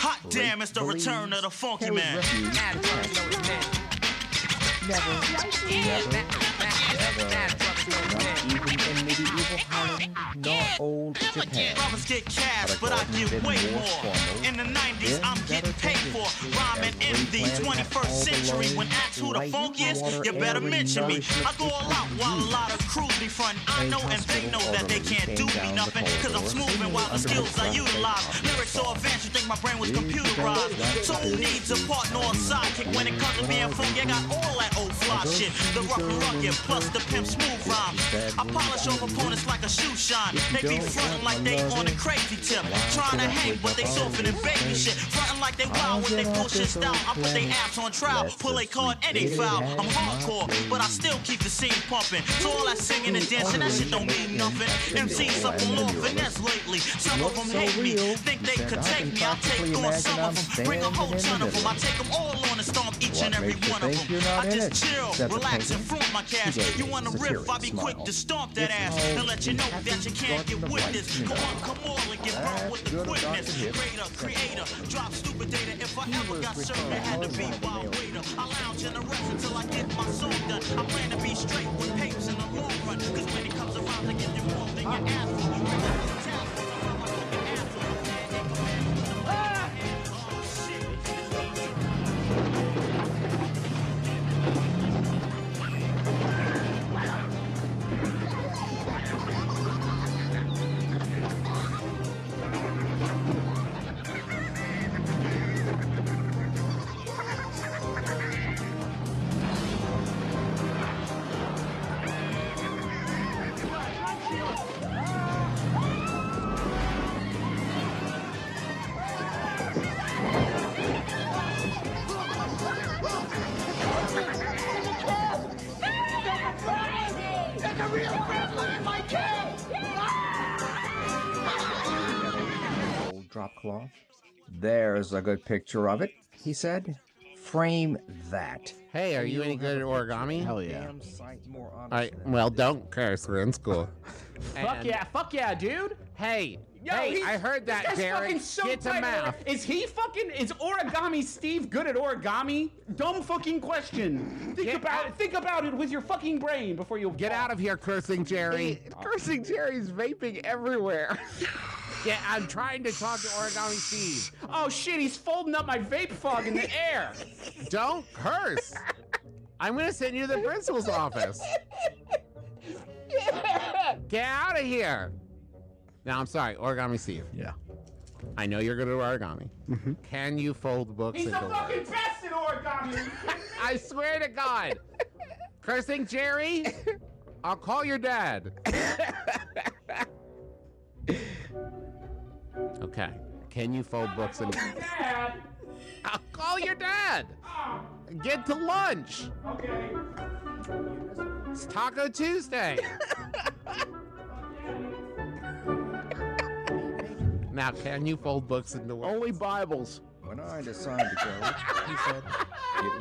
Hot damn, it's the return of the funky man. Never, never, never, not even in medieval Holland, not old Japan. Brothers get cash, but I get way more. In the 90s, I'm getting paid for rhyming in the 21st century. When asked who the funk is, you better mention me. I go all out while a lot of crews be frontin'. I know and they know that they can't do me nothing. Cause I'm smoothing while the skills I utilize. Lyrics so advanced, you think my brain was computerized. So who needs a partner or sidekick when it comes to being funky? I got all that old fly shit. The rock and rugged plus the pimp smooth rhyme. I polish off opponents like a shoe shine. They be frontin' like they on a crazy tip. Trying to hang, but they soften and baby shit. Frontin' like they wild with they bullshit style. I put they apps on trial, pull a card and they foul. I'm hardcore, but I still keep the scene pumping. So all that singing and dancing, that shit don't mean nothing. MCs up on off finesse lately. Some of them hate me, think they could take me. I'll take on some of them, bring a whole ton of them. I take them all on the stomp each and every one of them. I just chill, relax, and flaunt my cash. You wanna riff, I'll be quick to stomp that ass called and let you know that you can't get Captain with this. the Come on, come on, and get wrong with the good of Dr. quickness. Creator, creator, drop stupid data. If I ever got served, it had to be wild waiter. I lounge in the rest until I get my song done. I plan to be straight with papes in the long run. Cause when it comes around, I get you more than your ass. Old There's a good picture of it, he said. Frame that. Hey, are you any good at origami? Hell yeah. More I well, don't curse. We're in school. Fuck And- yeah, fuck yeah, dude. Hey, Yo, hey, he's- I heard that, this guy's Derek. fucking so Get to tight math. Is he fucking? Is origami Steve good at origami? Dumb fucking question. Think about it. Think about it with your fucking brain before you Get out of here, cursing Jerry. cursing Jerry's vaping everywhere. yeah, I'm trying to talk to Origami Steve. Oh shit, he's folding up my vape fog in the air. Don't curse. I'm gonna send you to the principal's office. Get out of here. Now I'm sorry, Origami Steve. Yeah. I know you're good at origami. Mm-hmm. Can you fold books He's the into fucking words? best at origami. I swear to God. Cursing Jerry, I'll call your dad. okay. Can you fold books into Dad. I'll call your dad. Get to lunch. Okay. It's Taco Tuesday. now, can you fold books into words? Only Bibles. When I decide to go, he said,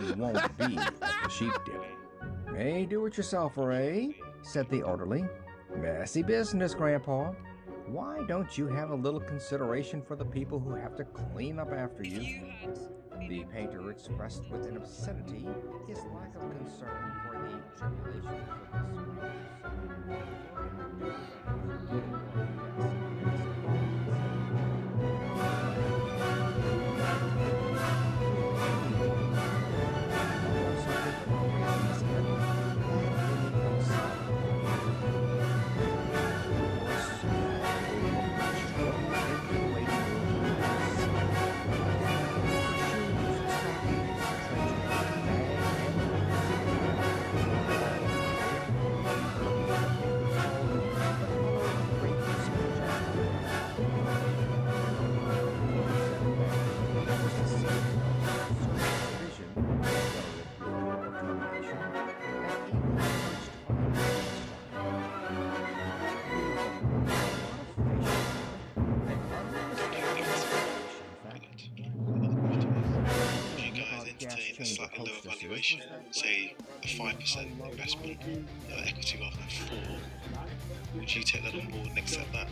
it won't be at the sheep dip. Hey, do it yourselfer, eh? said the orderly. Messy business, Grandpa. Why don't you have a little consideration for the people who have to clean up after you? The painter expressed with an obscenity his lack of concern for the tribulations of the Would a 5% investment, uh, equity rather than 4 Would you take that on board and accept that?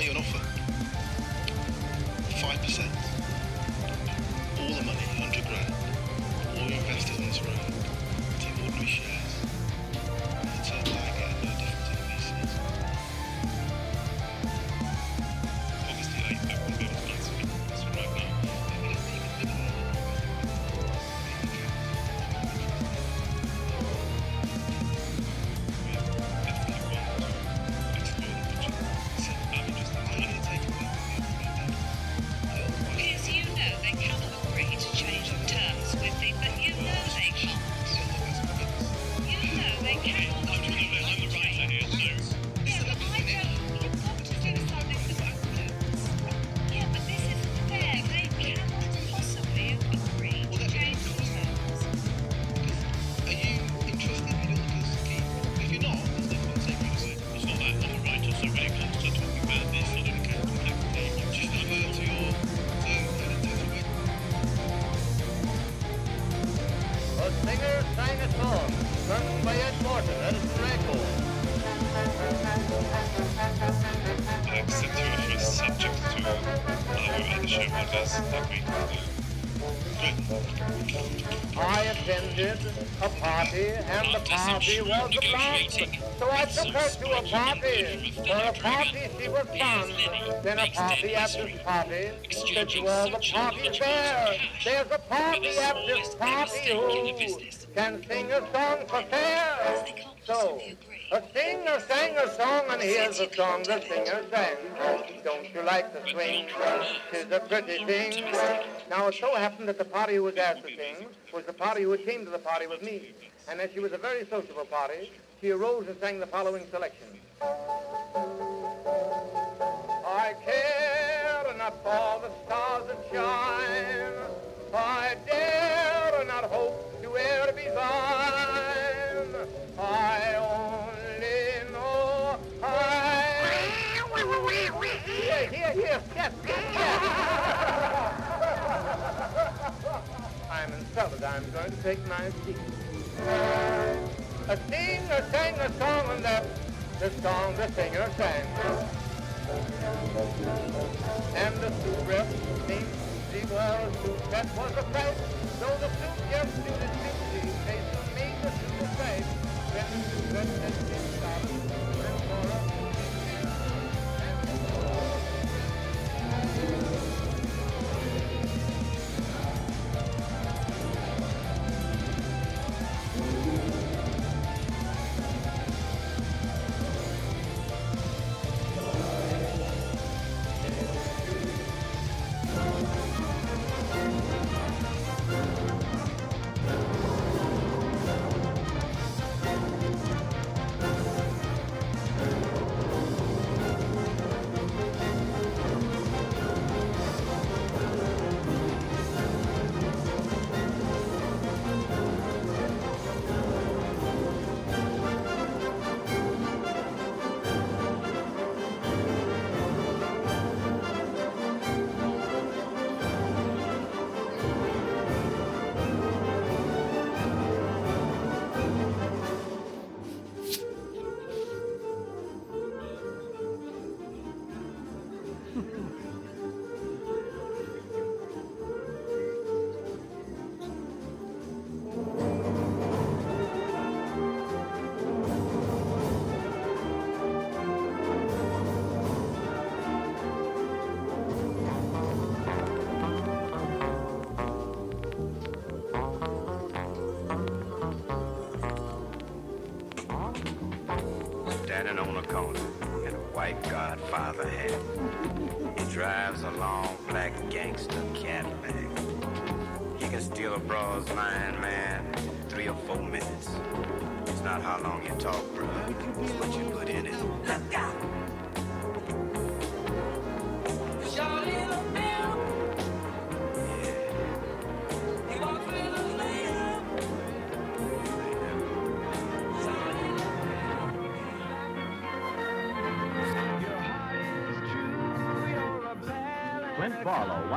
Make you party was a. So I took her to a party. For a party she was fun. Then a party at this party. Said to all the parties there, there's a party at this party who can sing a song for fair. So, a singer sang a song, and here's the song the singer sang. Don't you like the swing? Tis a pretty thing. Now, it so happened that the party who was asked to sing was the party who came to the party with me. And as she was a very sociable party, she arose and sang the following selection. I care not for the stars that shine. I dare not hope to e'er be thine. I only know I... Here, here, here. I'm insulted. I'm going to take my seat. A singer sang a song, and that's the song the singer sang. And the soup rep seemed she was soup that was a fight. So the soup did its duty. They made the soup a fight. Then the soup rep stop. And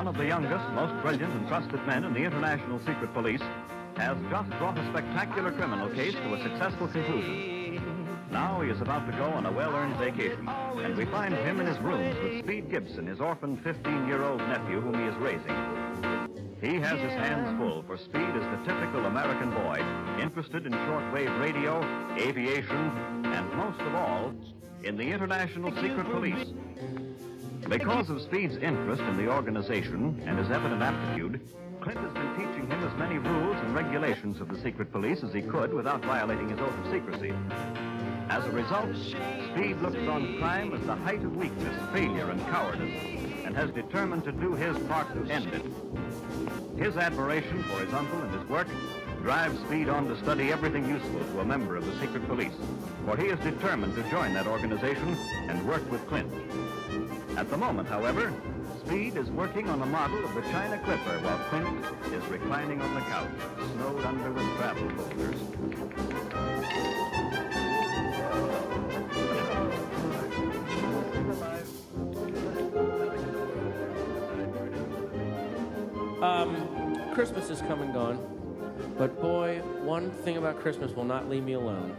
one of the youngest, most brilliant, and trusted men in the International Secret Police, has just brought a spectacular criminal case to a successful conclusion. Now he is about to go on a well-earned vacation, and we find him in his rooms with Speed Gibson, his orphan 15-year-old nephew whom he is raising. He has his hands full, for Speed is the typical American boy, interested in shortwave radio, aviation, and most of all, in the International Secret Police. Because of Speed's interest in the organization and his evident aptitude, Clint has been teaching him as many rules and regulations of the secret police as he could without violating his oath of secrecy. As a result, Speed looks on crime as the height of weakness, failure, and cowardice, and has determined to do his part to end it. His admiration for his uncle and his work drives Speed on to study everything useful to a member of the secret police, for he is determined to join that organization and work with Clint. At the moment, however, Speed is working on a model of the China Clipper while Clint is reclining on the couch, snowed under with travel folders. Um, Christmas is come and gone, but boy, one thing about Christmas will not leave me alone,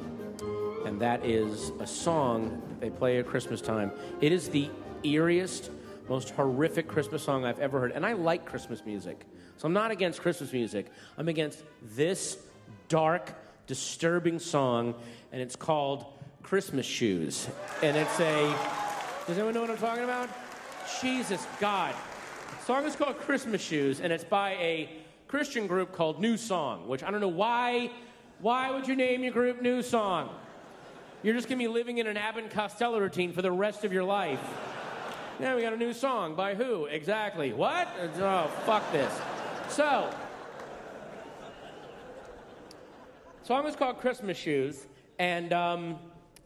and that is a song that they play at Christmas time. It is the eeriest, most horrific Christmas song I've ever heard, and I like Christmas music, so I'm not against Christmas music. I'm against this dark, disturbing song, and it's called Christmas Shoes, and it's a. Does anyone know what I'm talking about? Jesus God. The song is called Christmas Shoes, and it's by a Christian group called New Song, which I don't know why. Why would you name your group New Song? You're just gonna be living in an Abbott Costello routine for the rest of your life. Yeah, we got a new song by who? Exactly. What? Oh, fuck this. So, song is called Christmas Shoes, and um,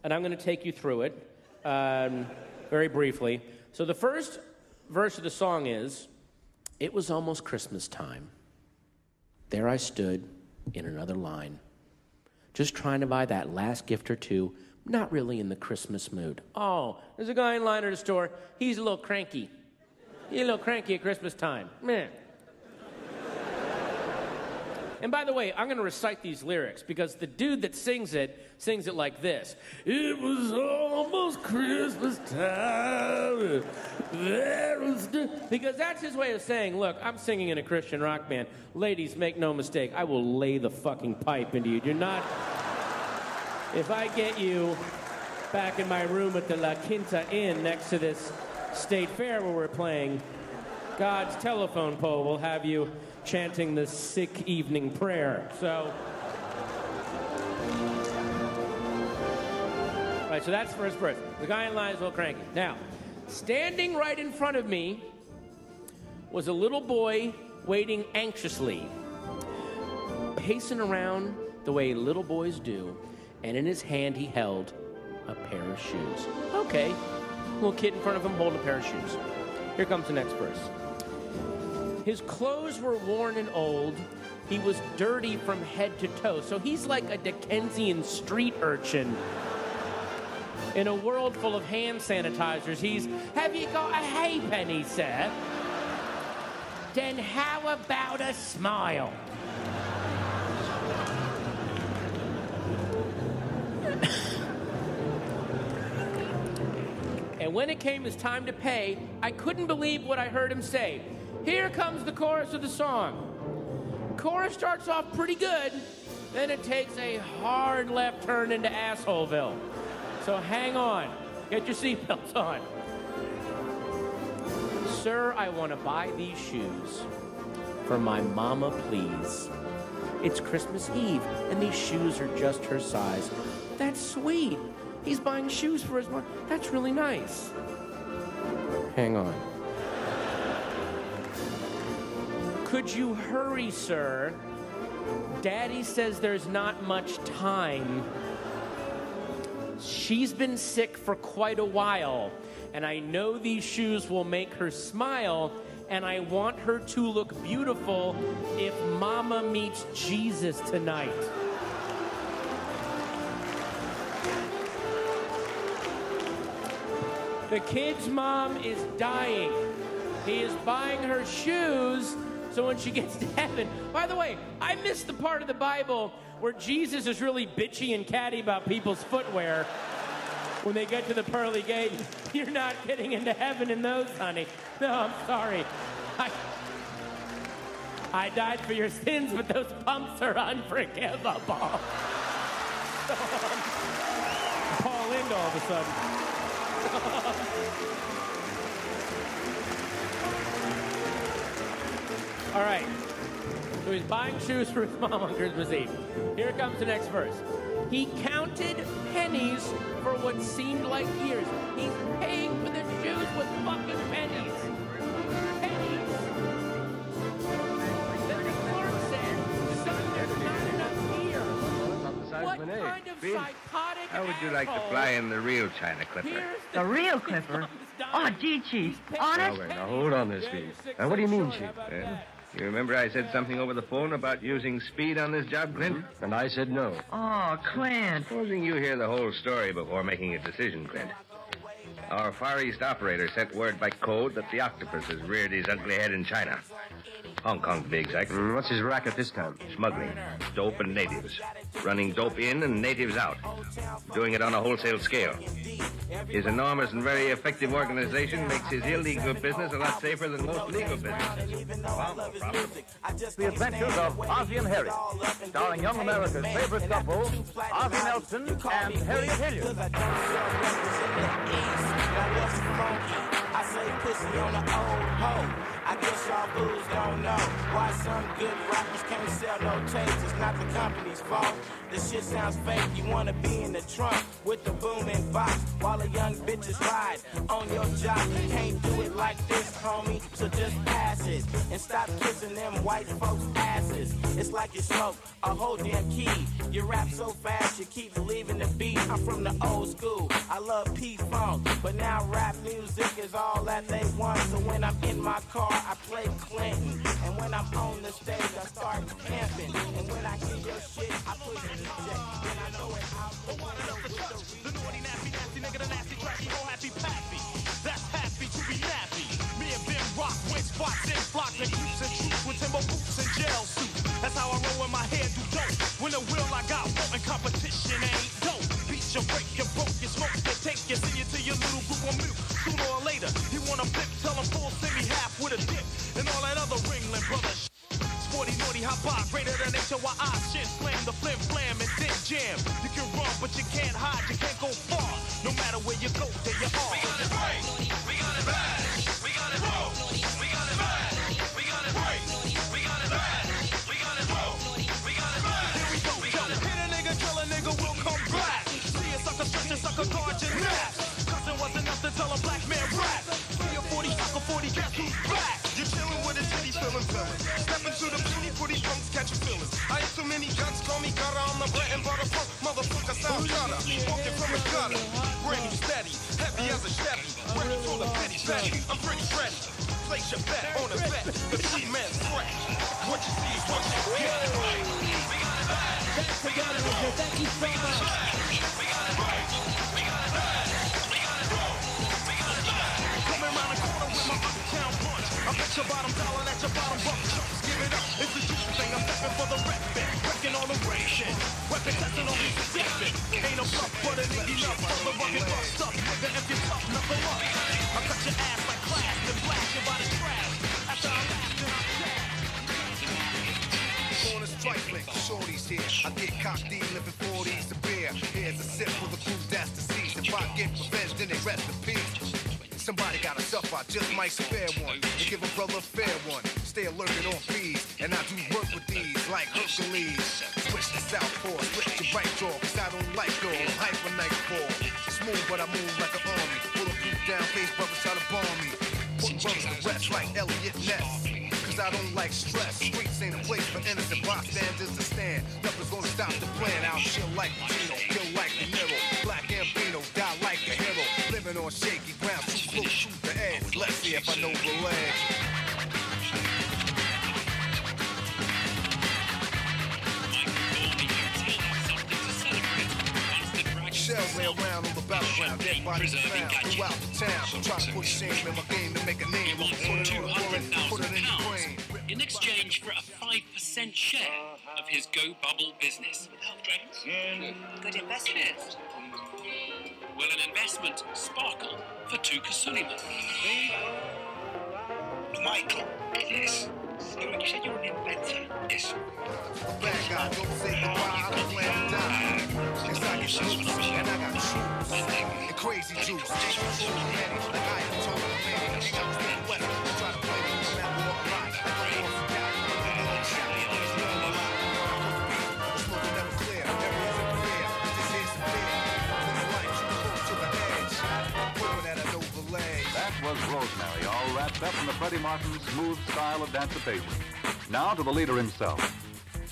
and I'm going to take you through it um, very briefly. So the first verse of the song is, "It was almost Christmas time. There I stood in another line, just trying to buy that last gift or two. Not really in the Christmas mood. Oh, there's a guy in line at the store. He's a little cranky. He's a little cranky at Christmas time. Meh. And by the way, I'm going to recite these lyrics because the dude that sings it sings it like this It was almost Christmas time. There was the-" Because that's his way of saying, look, I'm singing in a Christian rock band. Ladies, make no mistake, I will lay the fucking pipe into you. Do not. If I get you back in my room at the La Quinta Inn next to this state fair where we're playing, God's telephone pole will have you chanting the sick evening prayer. So. All right, so that's first verse. The guy in line is a little cranky. Now, standing right in front of me was a little boy waiting anxiously, pacing around the way little boys do, and in his hand he held a pair of shoes. Okay, little kid in front of him holding a pair of shoes. Here comes the next verse. His clothes were worn and old. He was dirty from head to toe. So he's like a Dickensian street urchin. In a world full of hand sanitizers, he's, Have you got a hay penny, sir? Then how about a smile? And when it came his time to pay, I couldn't believe what I heard him say. Here comes the chorus of the song. Chorus starts off pretty good, then it takes a hard left turn into Assholeville. So hang on, get your seatbelts on. Sir, I want to buy these shoes for my mama, please. It's Christmas Eve, and these shoes are just her size. That's sweet. He's buying shoes for his mom. That's really nice. Hang on. Could you hurry, sir? Daddy says there's not much time. She's been sick for quite a while, and I know these shoes will make her smile, and I want her to look beautiful if Mama meets Jesus tonight. The kid's mom is dying. He is buying her shoes so when she gets to heaven. By the way, I missed the part of the Bible where Jesus is really bitchy and catty about people's footwear. When they get to the pearly gate, you're not getting into heaven in those, honey. No, I'm sorry. I, I died for your sins, but those pumps are unforgivable. Um, Paul Lynde all of a sudden. All right. So he's buying shoes for his mom on Christmas Eve. Here comes the next verse. He counted pennies for what seemed like years. He's paying for the shoes with fucking What kind of psychotic How would you like to fly in the real China Clipper? The real Clipper? Oh, gee, Chief. Honest? Now, wait, now hold on, Miss Speed. Now, what do you mean, Chief? You remember I said something over the phone about using speed on this job, Clint? Mm-hmm. And I said no. Oh, Clint. Supposing you hear the whole story before making a decision, Clint. Our Far East operator sent word by code that the octopus has reared his ugly head in China. Hong Kong, to be exact. Mm, what's his racket this time? Smuggling. Dope and natives. Running dope in and natives out. Doing it on a wholesale scale. His enormous and very effective organization makes his illegal business a lot safer than most legal businesses. Far more profitable. The Adventures of Ozzie and Harriet, starring young America's favorite couple, Ozzie Nelson and Harriet Hilliard. I say pussy on the old hoe. Guess y'all fools don't know why some good rappers can't sell no tapes. It's not the company's fault. The shit sounds fake. You wanna be in the trunk with the booming box while the young bitches ride on your job. Can't do it like this, homie. So just pass it and stop kissing them white folks' asses. It's like you smoke a whole damn key. You rap so fast, you keep leaving the beat. I'm from the old school. I love P-Funk, but now rap music is all that they want. So when I'm in my car, I play Clinton. And when I'm on the stage, I start camping. And when I hear your shit, I push the eject. Then I know it out the window with the The naughty, nasty, nasty nigga, the nasty, cracky, ho, happy, pappy. That's happy to be nappy. Me and Ben rock with spots and flocks and groups and troops with timber boots and gel suits. That's how I roll when my hair do dope. When the will I got and competition ain't dope. Beat your break you, broke you, smoke you, take you, send you to your little group on mute. Sooner or later, you wanna flip, tell them full, semi half with a dip. And all that other ringling brother sh- Sporty, naughty, hot bar, greater than H-O-I-I. Shit, slam the flim, flam, and then jam. You can run, but you can't hide, you can't go far. No matter where you go, there you are. We got it right, we got it bad, we got it wrong, we got it bad, we got it right, we got it bad, we got it wrong, we got it bad. Here we go, we. Hit a nigga, kill a nigga, we'll come back. See a sucker, stretch a sucker, guard your nap. Cousin was enough to tell a black man rap. See a 40, sucker 40, guess who's back? You're chilling with a titty feeling feeling. Step into the beauty, pretty punks catch feelings. I ain't too many guns, call me gutter. I'm the bread and butter punk, motherfucker, sound gutter. Walking from the gutter, brand new steady, heavy as a Chevy. Ready for the petty petty, I'm pretty ready. Place your bet on a bet, the G-man's fresh. What you see is what you get. We got it bad. That's together, thank you so much. We got it right. Right jaw. Cause I don't like all hyper nightfall. Smooth, but I move like an army. Pull a group down, face brothers try to bomb me. Put brothers to rest like Eliot Ness. Cause I don't like stress. Streets ain't a place for innocent bystanders to stand. Nothing's gonna stop the plan. Battleground, dead bodies throughout the town. Try to put shame in my game to make a name. Put it on the warrant, put it in the in exchange for a 5% share of his Go Bubble business. Good investment. Will an investment sparkle for Touker Suleyman? Michael. Yes. You you said you're an inventor. Yes. Bad guy, don't say goodbye, I don't plan to die. Cause I get troops, and I got troops. And crazy juice. Ain't the man, like I am told man. Ain't got to stay west, try to all wrapped up in the Freddy Martin smooth style of dancipation. Now to the leader himself.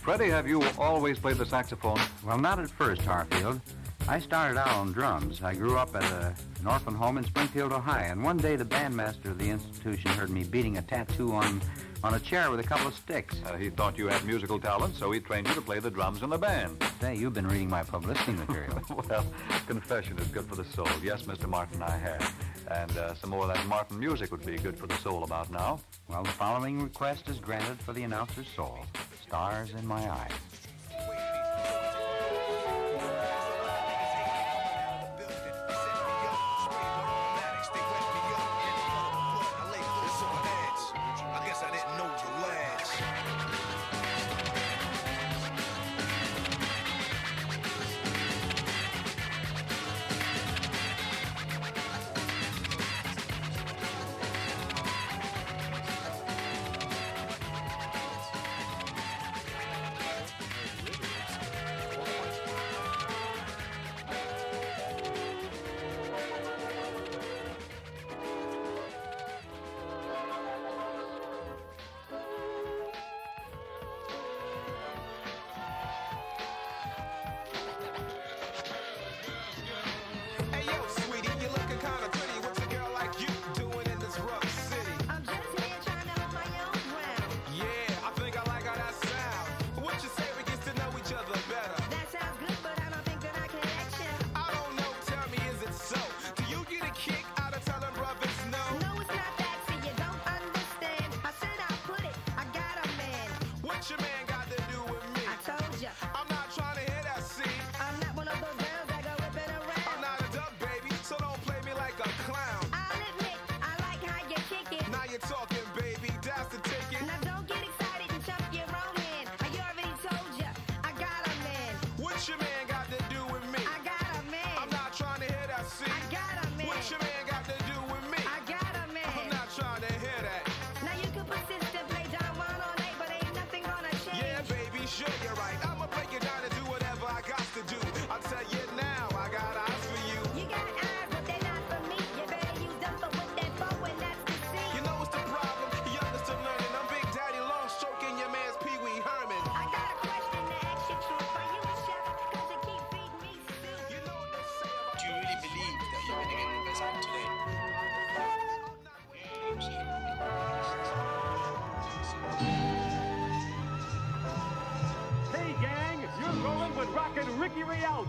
Freddie, have you always played the saxophone? Well, not at first, Harfield. I started out on drums. I grew up at a, an orphan home in Springfield, Ohio, and one day the bandmaster of the institution heard me beating a tattoo on, on a chair with a couple of sticks. Uh, he thought you had musical talent, so he trained you to play the drums in the band. Say, you've been reading my publicity material. well, confession is good for the soul. Yes, Mr. Martin, I have. And uh, some more of that Martin music would be good for the soul about now. Well, the following request is granted for the announcer's soul. Stars in my eyes.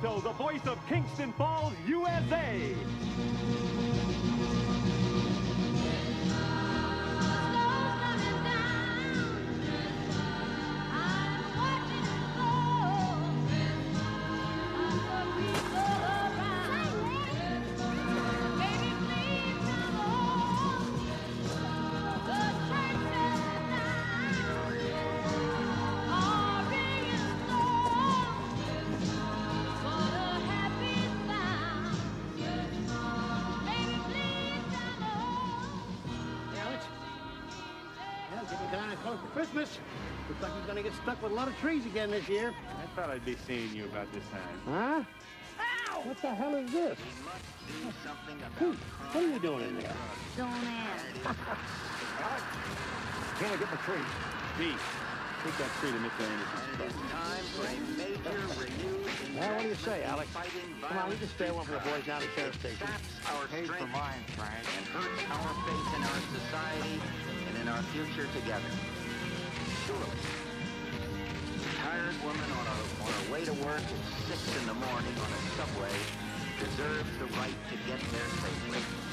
Soto, the voice of Kingston Falls, USA. Christmas. Looks like he's gonna get stuck with a lot of trees again this year. I thought I'd be seeing you about this time. Huh? Ow! What the hell is this? Ooh, what are you doing in there? Don't ask. Can I get my tree? Pete, take that tree to Mr. Anderson's. It's time for a major. Well, what do you say, Alex? Come on, we can stay one for the boys down at the sheriff's station. Our Pays strength for mine, Frank. And hurts our faith in our society and in our future together. A tired woman on her, on her way to work at 6 in the morning on a subway deserves the right to get there safely.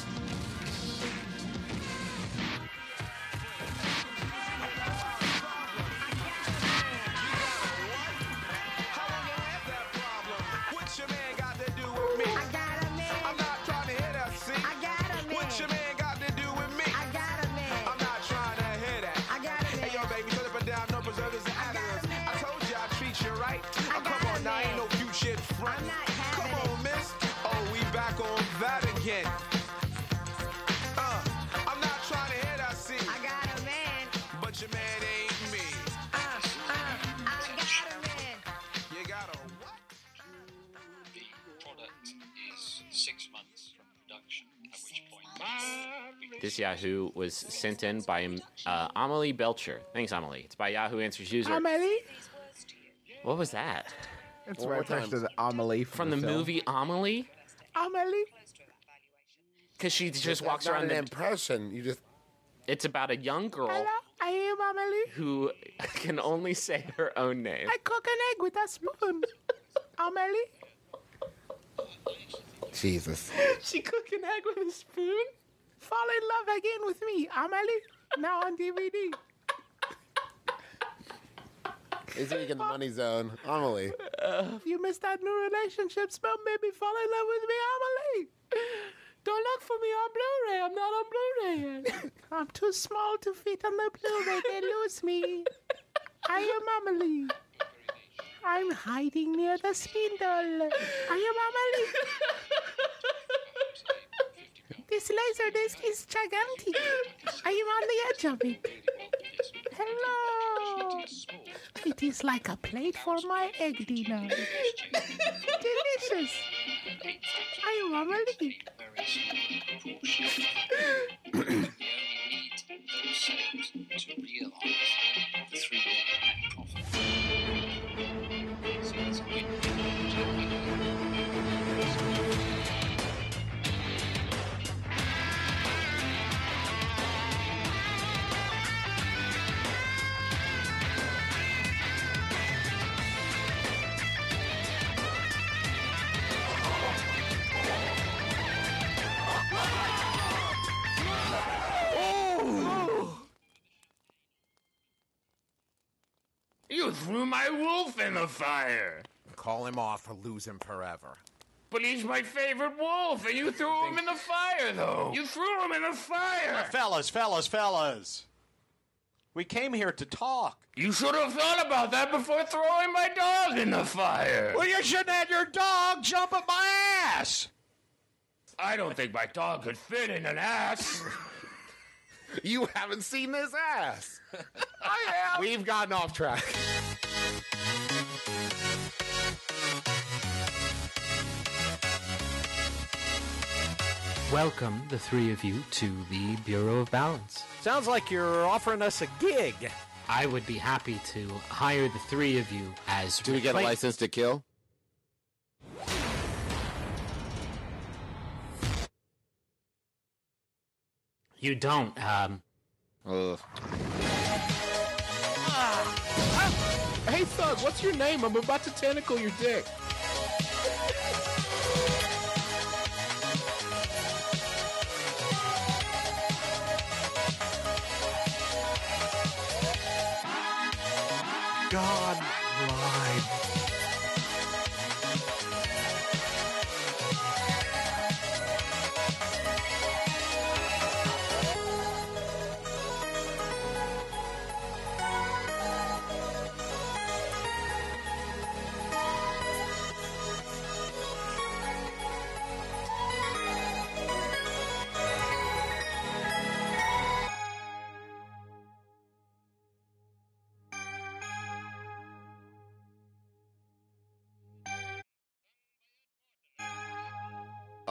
who was sent in by um, uh, Amelie Belcher. Thanks, Amelie. It's by Yahoo Answers user. Amelie? What was that? It's One right next to the Amelie from, from the, the movie Amelie. Amelie. Because she just walks around. An the, impression. You just. It's about a young girl. Hello, I am Amelie. Who can only say her own name. I cook an egg with a spoon. Amelie. Jesus. she cook an egg with a spoon. Fall in love again with me, Amelie. Now on DVD. Is he in the money zone? Amelie. If you missed that new relationship spell, maybe fall in love with me, Amelie. Don't look for me on Blu-ray. I'm not on Blu-ray yet. I'm too small to fit on the Blu-ray. They lose me. I am Amelie. I'm hiding near the spindle. I am Amelie. This laser disc is gigantic. I am on the edge of it. Hello. It is like a plate for my egg dinner. Delicious. I am Amelie. Threw my wolf in the fire. Call him off or lose him forever. But he's my favorite wolf, and you threw him in the fire, though. You threw him in the fire. Fellas, fellas, fellas. We came here to talk. You should have thought about that before throwing my dog in the fire. Well, you shouldn't have your dog jump at my ass. I don't think my dog could fit in an ass. You haven't seen this ass. I have. We've gotten off track. Welcome, the three of you, to the Bureau of Balance. Sounds like you're offering us a gig. I would be happy to hire the three of you as. Do we get a replace- license to kill? You don't. Um, Ugh. Hey, Thug, what's your name? I'm about to tentacle your dick. God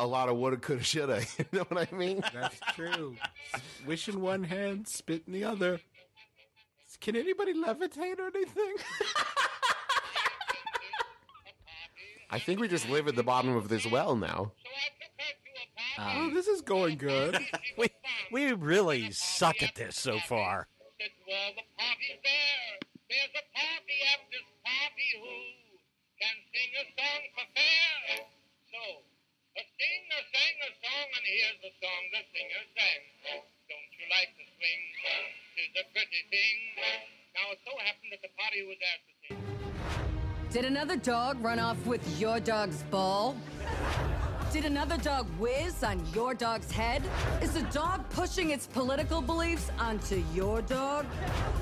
A lot of woulda, coulda, shoulda. You know what I mean? That's true. Wish in one hand, spit in the other. Can anybody levitate or anything? I think we just live at the bottom of this well now. oh, this is going good. we we really suck at this so far. Well, the party's there. There's a party at this party who can sing a song for fair. So, a singer sang a song, and here's the song the singer sang. Don't you like to swing? Tis a pretty thing. Now, it so happened that the party was there to sing. Did another dog run off with your dog's ball? Did another dog whiz on your dog's head? Is a dog pushing its political beliefs onto your dog?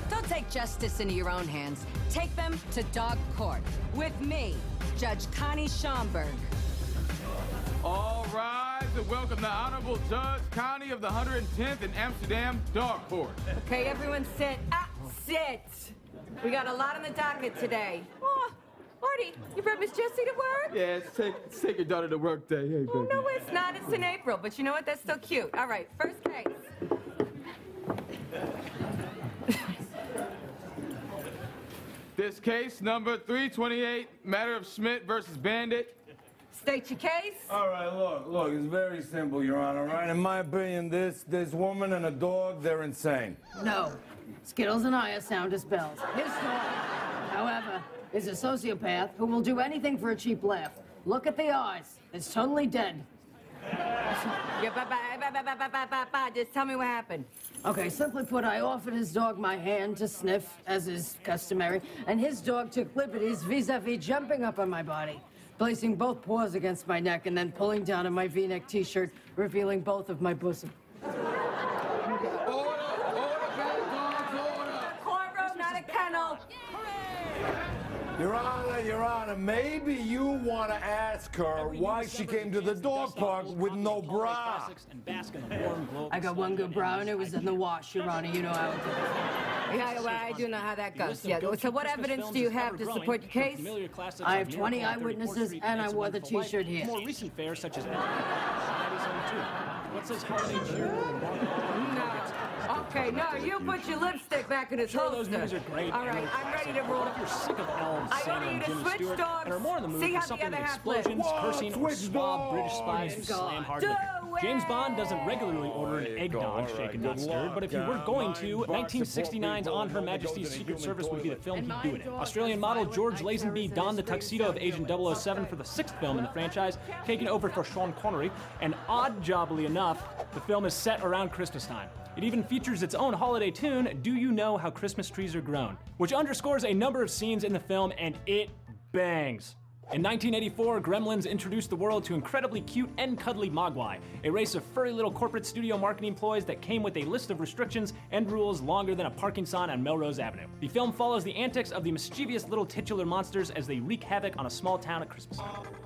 Don't take justice into your own hands. Take them to dog court with me, Judge Connie Schomburg. All rise and welcome the Honorable Judge County of the 110th in Amsterdam Dog Court. Okay, everyone sit. Ah, sit. We got a lot on the docket today. Oh, Marty, you brought Miss Jessie to work? Yeah, let's take, let's take your daughter to work day. Hey, baby. Oh, no, it's not. It's in April. But you know what? That's still cute. All right, first case. This case number 328, matter of Schmidt versus Bandit. State your case. All right, look, look, it's very simple, Your Honor, right? In my opinion, this this woman and a dog, they're insane. No. Skittles and I are sound as bells. His dog, however, is a sociopath who will do anything for a cheap laugh. Look at the eyes. It's totally dead. Yeah, bye, bye, bye, bye, bye, bye, bye, bye, bye. Just tell me what happened. Okay, simply put, I offered his dog my hand to sniff, as is customary, and his dog took liberties vis-a-vis jumping up on my body, placing both paws against my neck, and then pulling down on my V-neck T-shirt, revealing both of my bosom. Courtroom, oh, not a kennel. Your Honor, Your Honor, maybe you want to ask her why she came to the dog park with no bra. I got one good bra, and it was in the wash, Your Honor. You know how it goes. Yeah, well, I do know how that goes. Yeah. So, what evidence do you have to support your case? I have 20 eyewitnesses, and I wore the T-shirt here. More recent fairs such as What says holiday cheer? No. Okay, no, you put your lipstick back in its Sure, holster. those movies are great. All right, and they're I'm ready to classic, roll. but If you're sick of elves, I Santa, want you and to Jimmy switch Stewart, dogs. and are more in the mood See for how the something other with half explosions, lives. cursing, or switch suave British spies who dogs. slam hard Do liquor. James Bond doesn't regularly order an egg dog shaken, not stirred, but if he were going to, 1969's On Her Majesty's Secret Service would be the film he'd do it in. Australian model George Lazenby donned the tuxedo of Agent 007 for the sixth film in the franchise, taking over for Sean Connery, and odd jobbily enough, the film is set around Christmas time. It even features its own holiday tune, Do You Know How Christmas Trees Are Grown, which underscores a number of scenes in the film, and it bangs. In 1984, Gremlins introduced the world to incredibly cute and cuddly Mogwai, a race of furry little corporate studio marketing employees that came with a list of restrictions and rules longer than a parking sign on Melrose Avenue. The film follows the antics of the mischievous little titular monsters as they wreak havoc on a small town at Christmas.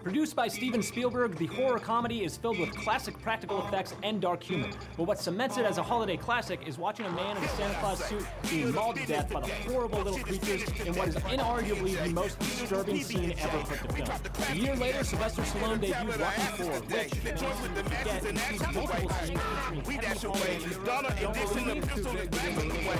Produced by Steven Spielberg, the horror comedy is filled with classic practical effects and dark humor. But what cements it as a holiday classic is watching a man in a Santa Claus suit being mauled to death by the horrible little creatures in what is inarguably the most disturbing scene ever put. A year later, Sylvester Stallone debuted Rocky IV, which, in case you forget, includes multiple scenes featuring Kevin Conroy,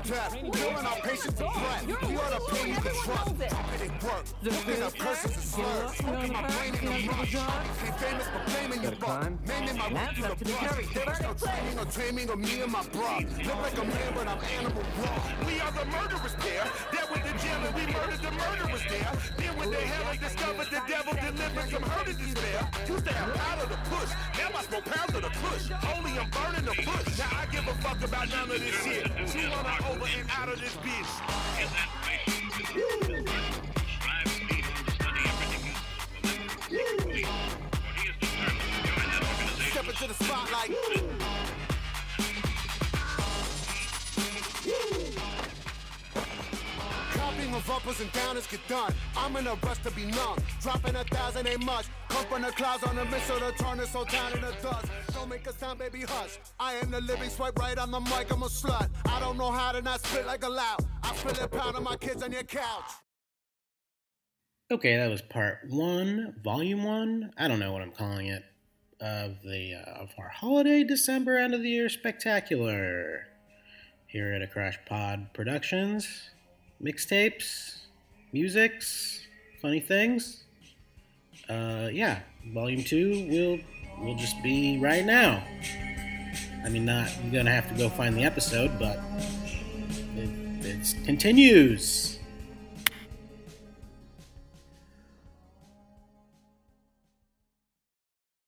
Building our patience and breath. We ought to pay the trust. It work. Looking up curses and slurs. Smoking my brain in the rush. Ain't famous for blaming your buck. Mainly my root to the brush. There no training or dreaming of me and my bro. Look like a man, but I'm animal raw. We are the murderers there. There with the jail and we murdered the murderers there. Then when they hell and discovered the devil delivered some hurt and despair. Used to have powder to push. Now I smoke pounds of the push. Only I'm burning the bush. Now I give a fuck about none of this shit. She wanna over and out of this bitch. Step into the spotlight. Of uppers and downers get done. I'm in a rush to be numb. Dropping a thousand ain't much. Come from the clouds on a missile to turn this whole town into dust. Don't make a sound, baby, hush. I am the living swipe right on the mic. I'm a slut. I don't know how to not spit like a loud. I feel it pounding my kids on your couch. Okay, that was part one, volume one. I don't know what I'm calling it. Of the uh, of our holiday December end of the year spectacular here at a Crash Pod Productions. Mixtapes, musics, funny things. Uh, yeah, volume two will will just be right now. I mean, not you're gonna have to go find the episode, but it, it continues.